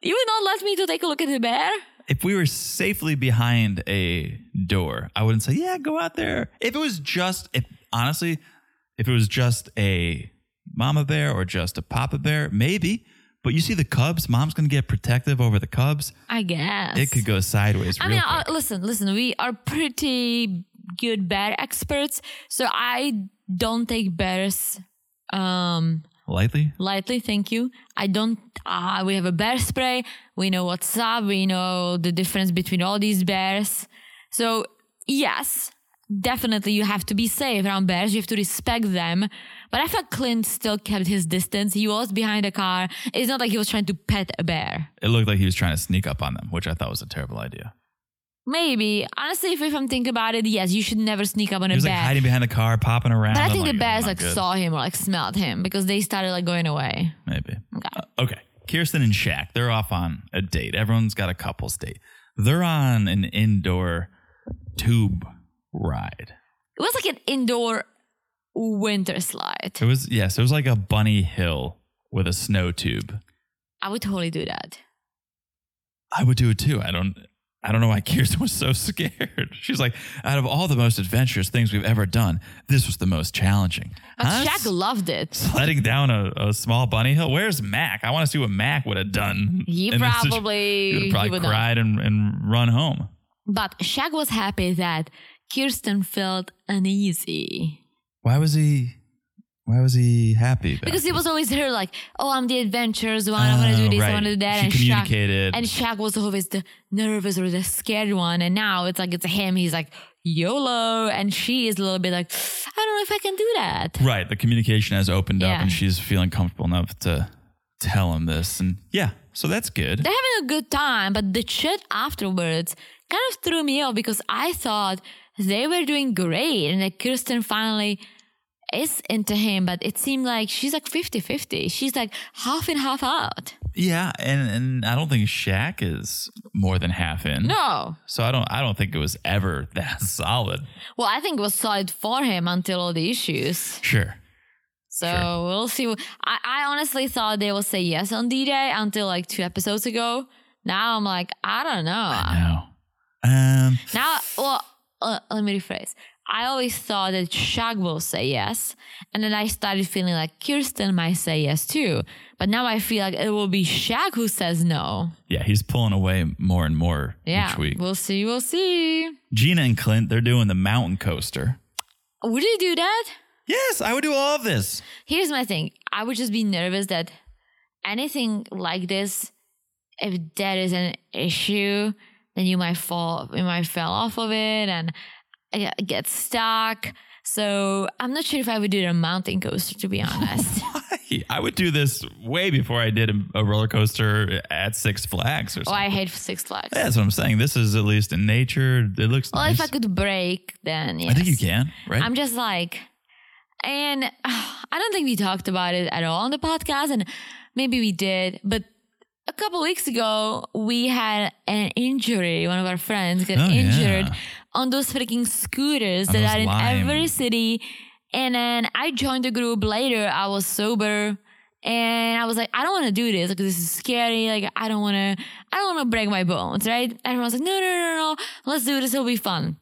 You would not let me to take a look at the bear? If we were safely behind a door, I wouldn't say, yeah, go out there. If it was just, if honestly, if it was just a mama bear or just a papa bear, maybe. But you see the cubs, mom's going to get protective over the cubs. I guess. It could go sideways I mean, uh, listen, listen. We are pretty good bear experts, so I don't take bears um Lightly? lightly. Thank you. I don't. Uh, we have a bear spray. We know what's up. We know the difference between all these bears. So yes, definitely you have to be safe around bears. You have to respect them. But I felt Clint still kept his distance. He was behind a car. It's not like he was trying to pet a bear. It looked like he was trying to sneak up on them, which I thought was a terrible idea. Maybe. Honestly, if, if I'm thinking about it, yes, you should never sneak up on He a was like bear. hiding behind the car, popping around. but I I'm think the like, bears "Oh, like not good." saw him or like smelled him because they started like going away. Maybe. Okay. Uh, okay. Kirsten and Shaq, they're off on a date. Everyone's got a couple's date. They're on an indoor tube ride. It was like an indoor winter slide. It was, yes, it was like a bunny hill with a snow tube. I would totally do that. I would do it too. I don't. I don't know why Kirsten was so scared. She's like, out of all the most adventurous things we've ever done, this was the most challenging. But Huh? Shaq loved it. Sledding down a, a small bunny hill. Where's Mac? I want to see what Mac would have done. He situ- probably- he would have probably cried and, and run home. But Shaq was happy that Kirsten felt uneasy. Why was he? Why was he happy? Because he was always her like, oh, I'm the adventurous one. I want to do Oh, this. I want to do that. She and communicated. Shaq, and Shaq was always the nervous or the scared one. And now it's like it's him. He's like YOLO, and she is a little bit like, I don't know if I can do that. Right. The communication has opened up, Yeah. and she's feeling comfortable enough to tell him this. And yeah, So that's good. They're having a good time, but the chat afterwards kind of threw me off because I thought they were doing great and that Kirsten finally is into him, but it seemed like she's like 50 50. She's like half in, half out. Yeah, and and I don't think Shaq is more than half in. No. So I don't I don't think it was ever that solid. Well, I think it was solid for him until all the issues. Sure. So Sure. we'll see. I, I honestly thought they would say yes on D Day until like two episodes ago. Now I'm like, I don't know. No. Um Now, well, uh, let me rephrase. I always thought that Shaq will say yes, and then I started feeling like Kirsten might say yes too. But now I feel like it will be Shaq who says no. yeah, he's pulling away more and more Yeah, each week. we'll see. We'll see. Gina and Clint, they're doing the mountain coaster. Would you do that? Yes, I would do all of this. Here's my thing. I would just be nervous that anything like this, if there is an issue, then you might fall, you might fall off of it and get stuck. So I'm not sure if I would do a mountain coaster, to be honest. I would do this way before I did a, roller coaster at Six Flags or oh. I hate Six Flags. Yeah, That's what I'm saying. This is at least in nature. It looks well, nice. if I could break, then yes. I think you can, right? I'm just like, and uh, I don't think we talked about it at all on the podcast, and maybe we did, but a couple weeks ago we had an injury. One of our friends got Oh, yeah. injured on those freaking scooters On that are in Lime. every city. And then I joined the group later. I was sober. And I was like, I don't want to do this. Like, this is scary. Like, I don't want to, I don't want to break my bones, right? Everyone's like, no, no, no, no. Let's do this. It'll be fun.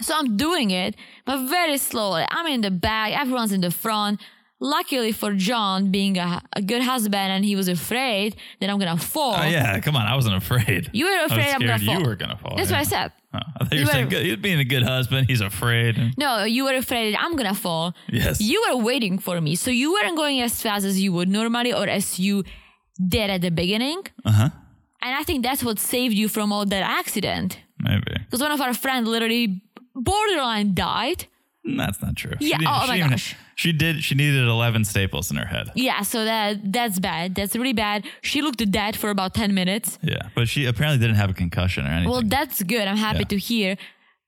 So I'm doing it, but very slowly. I'm in the back, everyone's in the front. Luckily for John, being a, a good husband, and he was afraid that I'm gonna fall. oh yeah, come on. I wasn't afraid. You were I afraid I'm gonna fall. You were gonna fall. That's yeah. what I said. Oh, I thought you You were saying good. He's being a good husband. He's afraid. No, you were afraid that I'm gonna fall. Yes. You were waiting for me, so you weren't going as fast as you would normally, or as you did at the beginning. Uh huh. And I think that's what saved you from all that accident. Maybe. Because one of our friends literally borderline died. That's not true. Yeah, She, oh my even- gosh. She did. She needed eleven staples in her head. Yeah, so that that's bad. That's really bad. She looked dead for about ten minutes. Yeah, but she apparently didn't have a concussion or anything. Well, that's good. I'm happy Yeah. to hear.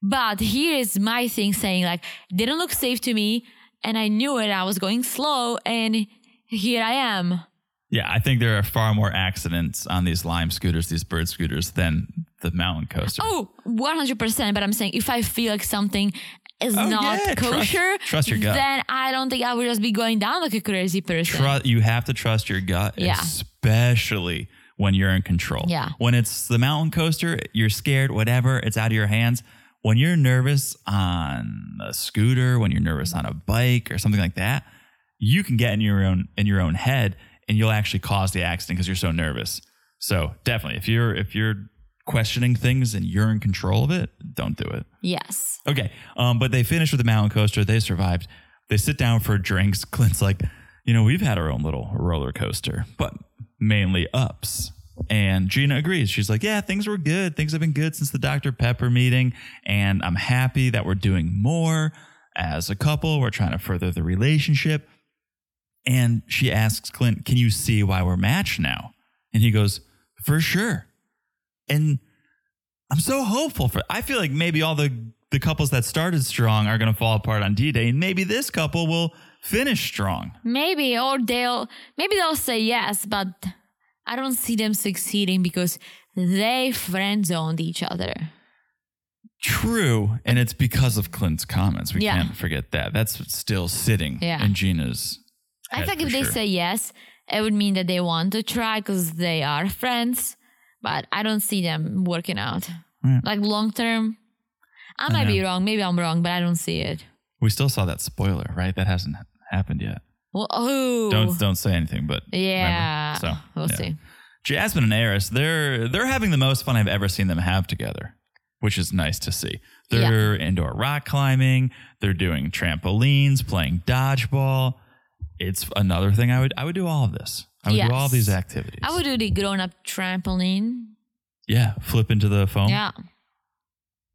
But here is my thing saying like didn't look safe to me, and I knew it. I was going slow, and here I am. yeah, I think there are far more accidents on these Lime scooters, these bird scooters, than the mountain coaster. Oh, 100%. But I'm saying if I feel like something is Oh, not yeah, kosher, trust your gut. then I don't think I would just be going down like a crazy person. Tru- you have to trust your gut, Yeah. especially when you're in control. Yeah. When it's the mountain coaster, you're scared, whatever, it's out of your hands. When you're nervous on a scooter, when you're nervous on a bike or something like that, you can get in your own in your own head and you'll actually cause the accident because you're so nervous. So definitely, if you're if you're questioning things and you're in control of it, don't do it. yes. Okay. Um, but they finished with the mountain coaster. They survived. They sit down for drinks. Clint's like, you know, we've had our own little roller coaster, but mainly ups. And Gina agrees. She's like, yeah, things were good. Things have been good since the Dr. Pepper meeting. And I'm happy that we're doing more as a couple. We're trying to further the relationship. And she asks Clint, can you see why we're matched now? And he goes, for sure. And I'm so hopeful for. I feel like maybe all the the couples that started strong are going to fall apart on D Day, and maybe this couple will finish strong. Maybe, or they'll, maybe they'll say yes, but I don't see them succeeding because they friend zoned each other. True, and it's because of Clint's comments. We Yeah. can't forget that. That's still sitting Yeah. in Gina's. I think if they say yes, it would mean that they want to try because they are friends, but I don't see them working out. Yeah. Like long term, I I might be wrong. Maybe I'm wrong, but I don't see it. we still saw that spoiler, right? That hasn't happened yet. Well, oh, Don't don't say anything, but yeah. remember. So we'll yeah. see. Jasmine and Airris, they're they're having the most fun I've ever seen them have together, which is nice to see. They're indoor rock climbing, they're doing trampolines, playing dodgeball. It's another thing I would I would do all of this. I would do all these activities. I would do the grown up trampoline. yeah, flip into the foam. Yeah.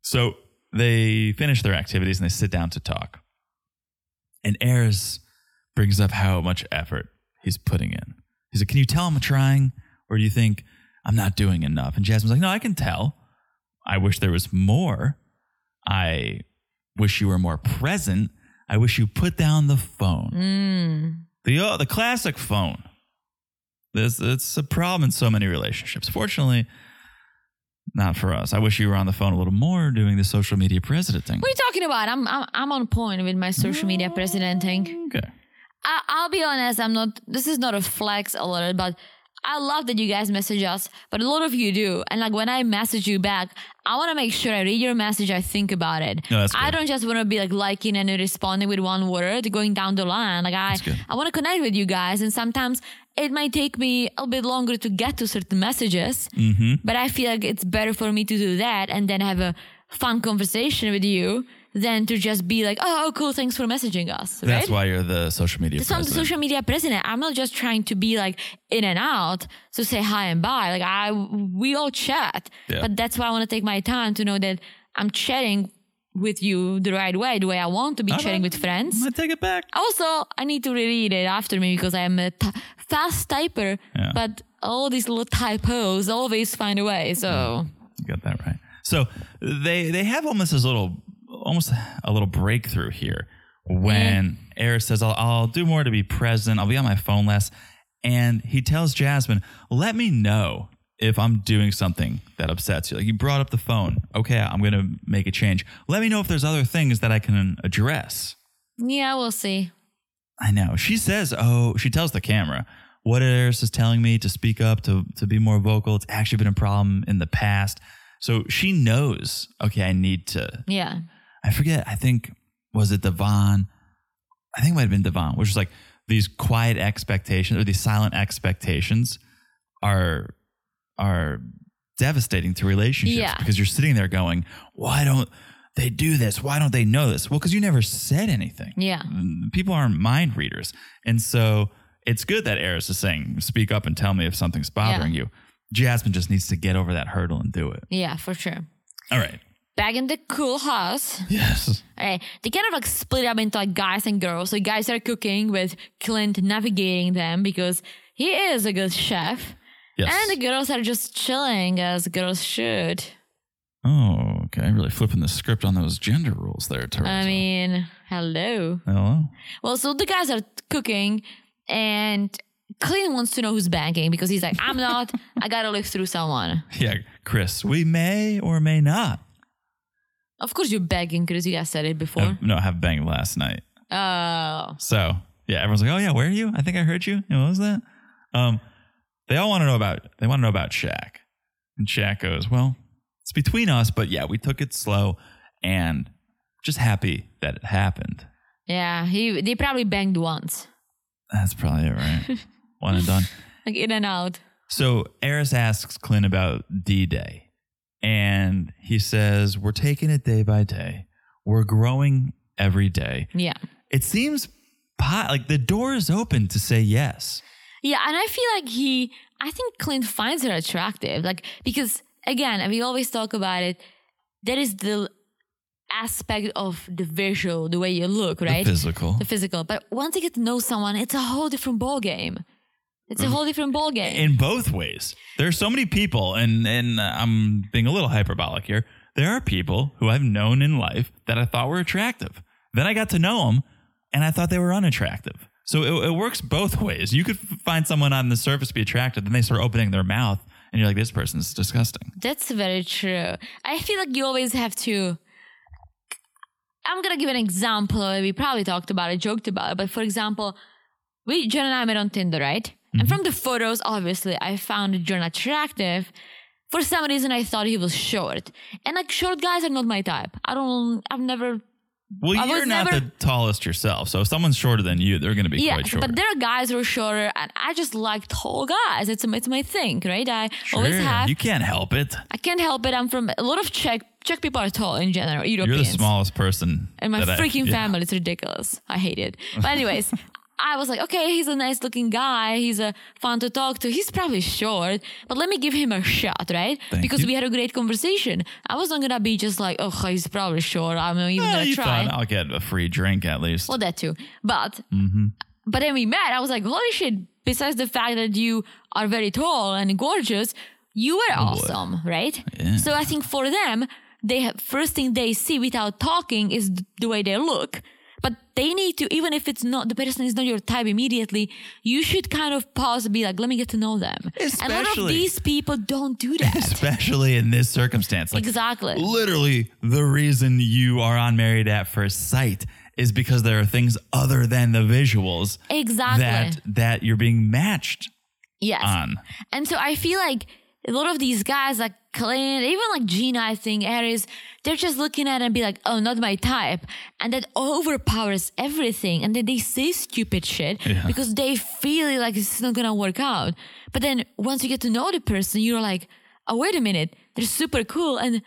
So they finish their activities and they sit down to talk. And Airris brings up how much effort he's putting in. He's like, Can you tell I'm trying? Or do you think I'm not doing enough? And Jasmine's like, no, I can tell. I wish there was more. I wish you were more present. I wish you put down the phone. Mm. The uh, the classic phone. This it's a problem in so many relationships. Fortunately, not for us. I wish you were on the phone a little more doing the social media presidenting. What are you talking about? I'm I'm, I'm on point with my social media mm, presidenting. Okay. I, I'll be honest. I'm not. This is not a flex a alert, but I love that you guys message us. But a lot of you do, and like when I message you back, I want to make sure I read your message. I think about it. No, that's I don't just want to be like liking and responding with one word, going down the line. Like I. I want to connect with you guys, and sometimes it might take me a bit longer to get to certain messages. Mm-hmm. But I feel like it's better for me to do that and then have a fun conversation with you than to just be like, oh, oh cool, thanks for messaging us. Right? That's why you're the social media So I'm the president. social media president. I'm not just trying to be like in and out to say hi and bye. Like I, we all chat, Yeah. but that's why I want to take my time to know that I'm chatting with you the right way, the way I want to be I'm chatting with friends. I take it back. Also, I need to reread it after me because I am a t- fast typer, Yeah. but all these little typos always find a way. So mm. You got that right. So they they have almost this little almost a little breakthrough here when mm-hmm. Airris says, I'll, I'll do more to be present. I'll be on my phone less. And he tells Jasmine, let me know if I'm doing something that upsets you. Like you brought up the phone. Okay, I'm going to make a change. Let me know if there's other things that I can address. yeah, we'll see. I know. She says, oh, she tells the camera, what Airris is telling me to speak up, to, to be more vocal. It's actually been a problem in the past. So she knows, okay, I need to, Yeah. I forget, I think, was it Devon? I think it might have been Devon, which is like these quiet expectations or these silent expectations are, are devastating to relationships Yeah. because you're sitting there going, why don't they do this? Why don't they know this? Well, because you never said anything Yeah. people aren't mind readers. And so it's good that Airris is saying, speak up and tell me if something's bothering you. Jasmine just needs to get over that hurdle and do it. Yeah, for sure. All right. Back in the cool house. Yes. Alright, they kind of like split up into like guys and girls. So guys are cooking with Clint navigating them because he is a good chef. Yes. And the girls are just chilling as girls should. oh, okay. Really flipping the script on those gender rules there, Teresa. I mean, hello. Hello. Well, so the guys are cooking and Clint wants to know who's banking because he's like, I'm not. I gotta live through someone. Yeah, Chris, we may or may not. Of course, you're begging because you guys said it before. No, I have banged last night. Oh, So yeah, everyone's like, "Oh yeah, where are you? I think I heard you. Yeah, what was that?" Um, they all want to know about. They want to know about Shaq, and Shaq goes, "Well, it's between us, but yeah, we took it slow, and just happy that it happened. yeah. He they probably banged once, That's probably it, right? One and done." like in and out. So Airris asks Clint about D Day, and he says, "We're taking it day by day. We're growing every day." Yeah. It seems pot like the door is open to say yes. Yeah, and I feel like he, I think Clint finds her attractive. Like, because again, we always talk about it, there is the aspect of the visual, the way you look, right? The physical. The physical. But once you get to know someone, it's a whole different ball game. It's a whole different ball game. in both ways. There are so many people, and and uh, I'm being a little hyperbolic here. There are people who I've known in life that I thought were attractive. Then I got to know them, and I thought they were unattractive. So it, it works both ways. You could find someone on the surface to be attractive, then they start opening their mouth, and you're like, this person's disgusting. That's very true. I feel like you always have to. I'm gonna give an example. We probably talked about it, joked about it, but for example, we John and I met on Tinder, right? And mm-hmm. from the photos, obviously, I found John attractive. For some reason, I thought he was short, and like short guys are not my type. I don't. I've never. Well, I you're not never- the tallest yourself, so if someone's shorter than you, they're going to be Yeah, quite short. but there are guys who are shorter, and I just like tall guys. It's it's my thing, right? I always have. You can't help it. I can't help it. I'm from a lot of Czech. Czech people are tall in general. Europeans. You're the smallest person. And my that I- freaking yeah. family, it's ridiculous. I hate it. But anyways, I was like, okay, he's a nice looking guy. He's a fun to talk to. He's probably short, but let me give him a shot, right? Thank because you. we had a great conversation. I wasn't gonna be just like, oh, he's probably short. I'm not even gonna try. thought I'll get a free drink at least. Well, that too. But Mm-hmm. but then we met. I was like, holy shit, besides the fact that you are very tall and gorgeous, you were awesome, right? Yeah. So I think for them, they have, first thing they see without talking is the way they look. But they need to, even if it's not the person is not your type immediately, you should kind of pause and be like, let me get to know them. and a lot of these people don't do that. Especially in this circumstance. Like exactly. literally the reason you are on Married at First Sight is because there are things other than the visuals Exactly. that that you're being matched yes. on. And so I feel like a lot of these guys, like Clint, even like Gina, I think, Airris, they're just looking at it and be like, oh, not my type. And that overpowers everything. And then they say stupid shit Yeah. because they feel like it's not going to work out. But then once you get to know the person, you're like, oh, wait a minute, they're super cool. And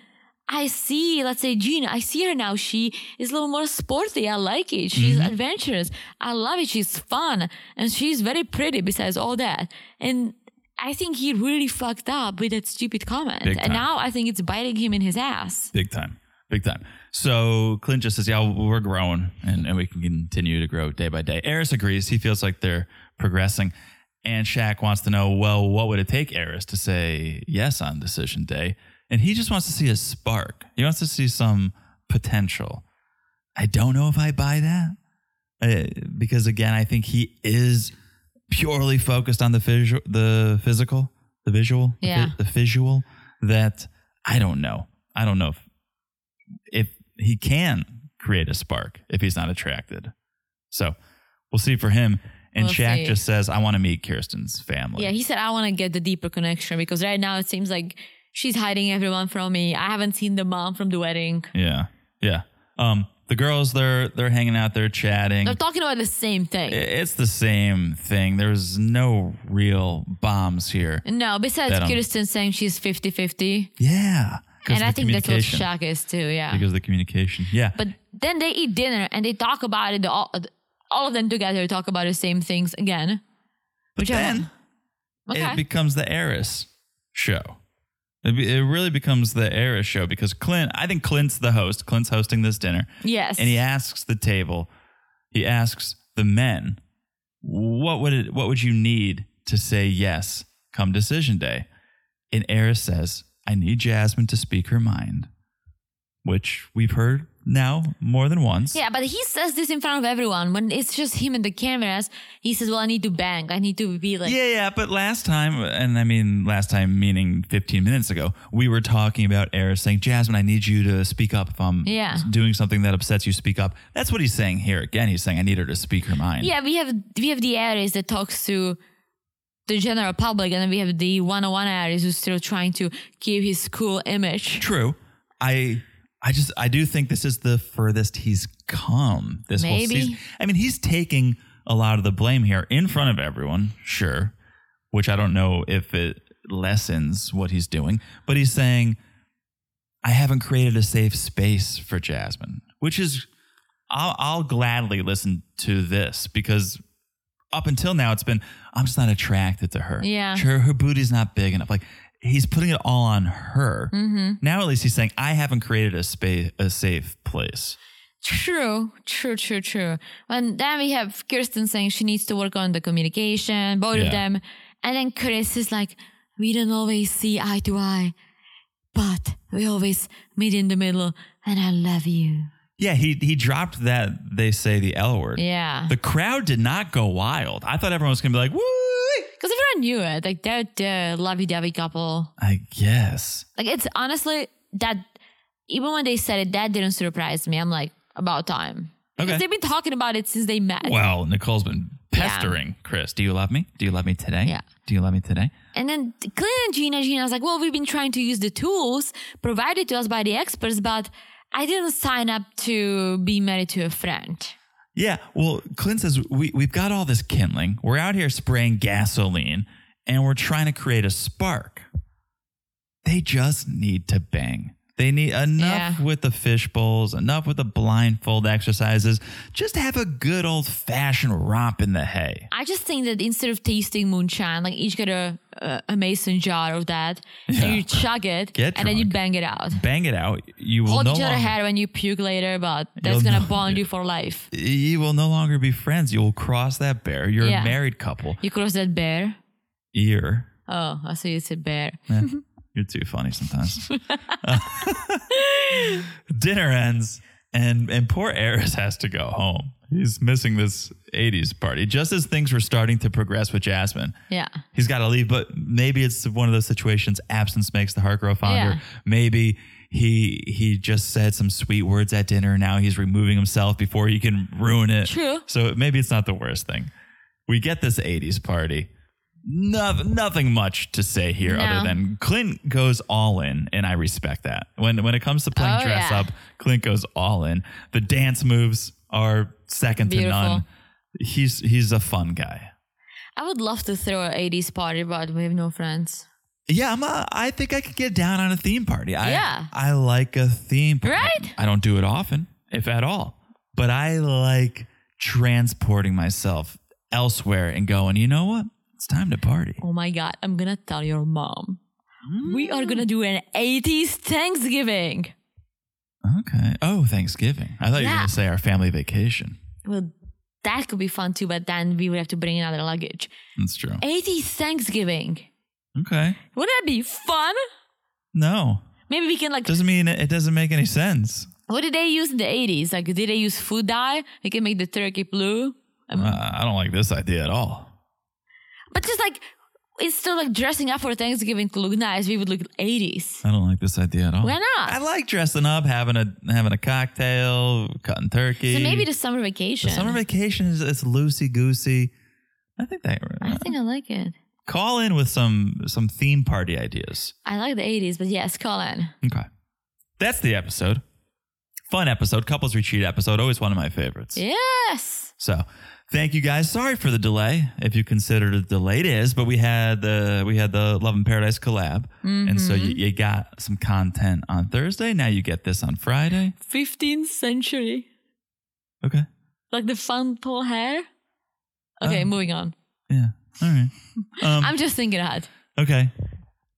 I see, let's say Gina, I see her now. She is a little more sporty. I like it. She's Mm-hmm. adventurous. I love it. She's fun. And she's very pretty besides all that. And I think he really fucked up with that stupid comment. And now I think it's biting him in his ass. Big time. Big time. So Clint just says, Yeah, we're growing and, and we can continue to grow day by day. Airris agrees. He feels like they're progressing. And Shaq wants to know, well, what would it take Airris to say yes on decision day? And he just wants to see a spark. He wants to see some potential. I don't know if I buy that. Uh, because again, I think he is purely focused on the visual, the physical, the visual, the Yeah. vi- the visual. That I don't know. I don't know if if he can create a spark if he's not attracted. So we'll see for him. And We'll Shaq see. just says, "I want to meet Kirsten's family." Yeah, he said, I want to get the deeper connection because right now it seems like she's hiding everyone from me. I haven't seen the mom from the wedding. yeah, yeah. Um, the girls they're they're hanging out, they're chatting. They're talking about the same thing. It's the same thing. There's no real bombs here. no, besides That, um, Kirsten saying she's 50 50. Yeah, 'cause And of I the think that's what communication. Shaq is too, yeah. because of the communication. Yeah, But then they eat dinner and they talk about it. All, all of them together talk about the same things again. Which I then okay. it becomes the Airris show. It, be, it really becomes the Airris show because Clint. I think Clint's the host. Clint's hosting this dinner. yes. and he asks the table, he asks the men, what would it, what would you need to say yes come decision day? And Airris says, I need Jasmine to speak her mind, which we've heard now more than once. yeah, but he says this in front of everyone. When it's just him and the cameras, he says, Well, I need to bang. I need to be like, Yeah, yeah, but last time, and I mean last time meaning 15 minutes ago, we were talking about Airris saying, Jasmine, I need you to speak up if I'm Yeah. doing something that upsets you, speak up. That's what he's saying here. Again, he's saying, I need her to speak her mind. Yeah, we have we have the Airris that talks to the general public, and then we have the one-on-one Airris who's still trying to keep his cool image. True. I I just I do think this is the furthest he's come this whole Maybe. season. I mean, he's taking a lot of the blame here in front of everyone, sure, which I don't know if it lessens what he's doing, but he's saying I haven't created a safe space for Jasmine, which is I'll, I'll gladly listen to this because up until now it's been I'm just not attracted to her. Yeah. Sure, her booty's not big enough. Like he's putting it all on her. Mm-hmm. Now at least he's saying I haven't created a space a safe place. True, true, true, true. And then we have Kirsten saying she needs to work on the communication, both Yeah. of them. And then Chris is like, we don't always see eye to eye, but we always meet in the middle, and I love you. Yeah, he he dropped that they say the L word. Yeah. The crowd did not go wild. I thought everyone was gonna be like, woo. Everyone knew it. Like, they're the lovey dovey couple. I guess. Like, it's honestly that, even when they said it, that didn't surprise me. I'm like, about time. Because Okay. they've been talking about it since they met. Well, Nicole's been pestering Chris. Do you love me? Do you love me today? Yeah. Do you love me today? And then Clint and Gina, Gina's like, well, we've been trying to use the tools provided to us by the experts, but I didn't sign up to be married to a friend. Yeah. Well, Clint says we we've got all this kindling. We're out here spraying gasoline, and we're trying to create a spark. They just need to bang. They need enough Yeah. with the fish bowls, enough with the blindfold exercises. Just have a good old fashioned romp in the hay. I just think that instead of tasting moonshine, like each get a a, a mason jar of that, Yeah. and you chug it, Get and then you bang it out. Bang it out. You will Hold no each other longer, head when you puke later, but that's gonna know- bond you for life. you will no longer be friends. You will cross that bear. You're Yeah. a married couple. You cross that bear. Ear. Oh, I see you said bear. You're too funny sometimes. Dinner ends, and and poor Airris has to go home. He's missing this '80s party. Just as things were starting to progress with Jasmine, Yeah. he's got to leave. But maybe it's one of those situations. Absence makes the heart grow fonder. Yeah. Maybe he he just said some sweet words at dinner. Now he's removing himself before he can ruin it. True. So maybe it's not the worst thing. We get this '80s party. Nothing, nothing much to say here No. other than Clint goes all in, and I respect that. When when it comes to playing Oh, dress yeah. up, Clint goes all in. The dance moves are second to none. He's he's a fun guy. I would love to throw an 80s party, but we have no friends. Yeah, I'm a, I think I could get down on a theme party. I, Yeah. I like a theme party. Right? I don't do it often, if at all. But I like transporting myself elsewhere and going, you know what? It's time to party. Oh my God, I'm gonna tell your mom. We are gonna do an 80s Thanksgiving. Okay. Oh, Thanksgiving. I thought you were going to say our family vacation. Well, that could be fun too, but then we would have to bring another luggage. That's true. 80s Thanksgiving. Okay. Wouldn't that be fun? No. Maybe we can like. Doesn't mean it doesn't make any sense. What did they use in the 80s? Like, did they use food dye? They can make the turkey blue. Um, Uh, I don't like this idea at all. But just like, instead of like dressing up for Thanksgiving to look nice, we would look 80s. I don't like this idea at all. Why not? I like dressing up, having a having a cocktail, cutting turkey. So maybe the summer vacation. Summer vacation is it's loosey goosey. I think that I think I like it. call in with some some theme party ideas. I like the 80s, but yes, call in. Okay, that's the episode. Fun episode, couples retreat episode. Always one of my favorites. Yes. So thank you guys. Sorry for the delay, if you consider it delayed is, but we had the we had the Love in Paradise collab, and so you, you got some content on Thursday. Now you get this on Friday. 15th century. Okay. Like the fun tall hair. Okay, Oh. moving on. Yeah. All right. Um, I'm just thinking ahead. okay.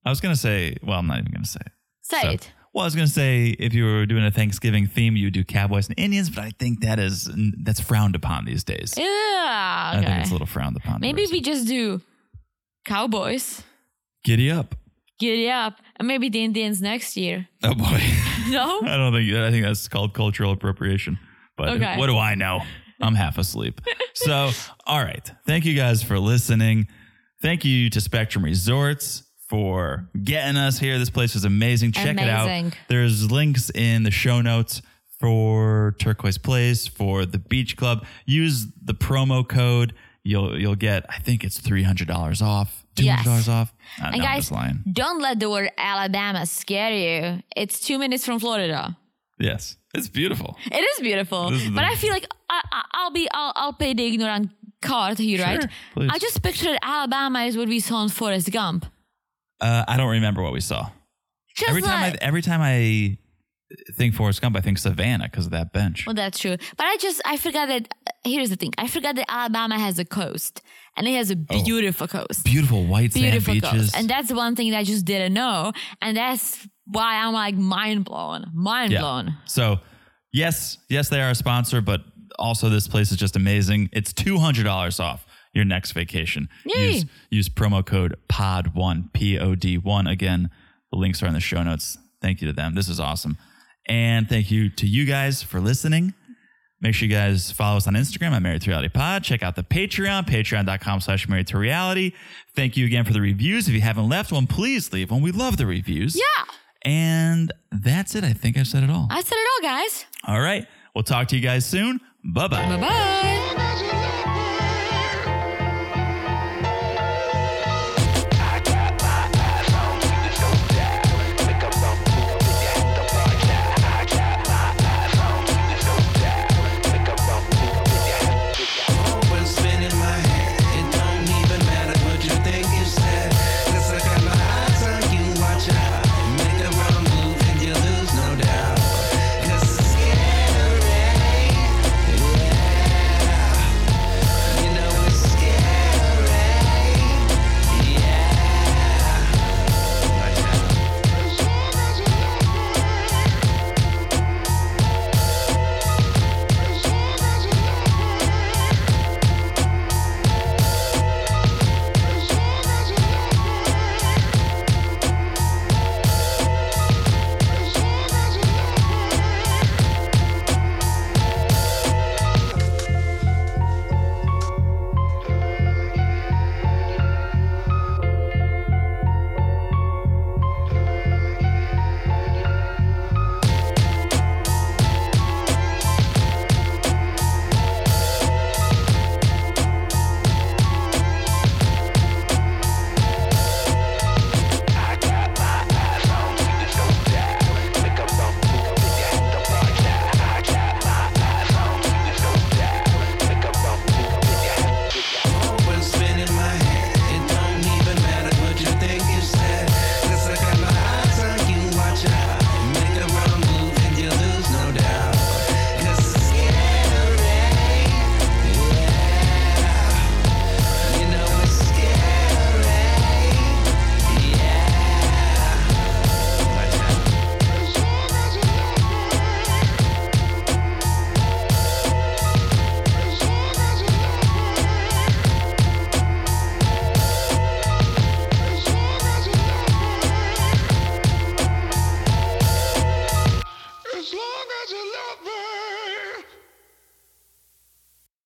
I was gonna say. Well, I'm not even gonna say it. Say So- it. Well, I was gonna say if you were doing a Thanksgiving theme, you would do Cowboys and Indians, but I think that is that's frowned upon these days. Yeah. I think it's a little frowned upon. Maybe we just do cowboys, giddy up. giddy up, and maybe the Indians next year. Oh boy. No? I don't think I think that's called cultural appropriation. But Okay. what do I know? I'm half asleep. so, all right. Thank you guys for listening. Thank you to Spectrum Resorts for getting us here. This place is amazing. Check it out. There's links in the show notes for Turquoise Place, for the Beach Club. Use the promo code. You'll you'll get I think it's three hundred dollars off. Two hundred dollars Yes. off. And guys, lying. don't let the word Alabama scare you. It's two minutes from Florida. Yes, it's beautiful. It is beautiful, is but I feel like I, I, I'll be I'll, I'll play the ignorant card here, Sure, right? please. I just pictured Alabama is what we saw in Forrest Gump. Uh, I don't remember what we saw. Just every time like, I every time I think Forrest Gump, I think Savannah because of that bench. well, that's true. But I just I forgot that. Here's the thing: I forgot that Alabama has a coast, and it has a beautiful coast. Beautiful white beautiful sand beaches. coast. And that's one thing that I just didn't know. And that's why I'm like mind blown. Mind Yeah. blown. So yes, yes, they are a sponsor, but also this place is just amazing. It's two hundred dollars off your next vacation. Yay. Use use promo code POD one P O D one. Again, the links are in the show notes. Thank you to them. This is awesome. And thank you to you guys for listening. Make sure you guys follow us on Instagram at Married to Reality Pod. Check out the Patreon, patreon.com slash married to reality. Thank you again for the reviews. If you haven't left one, please leave one. We love the reviews. Yeah. And that's it. I think I've said it all. I said it all, guys. All right. We'll talk to you guys soon. Bye bye. Bye bye.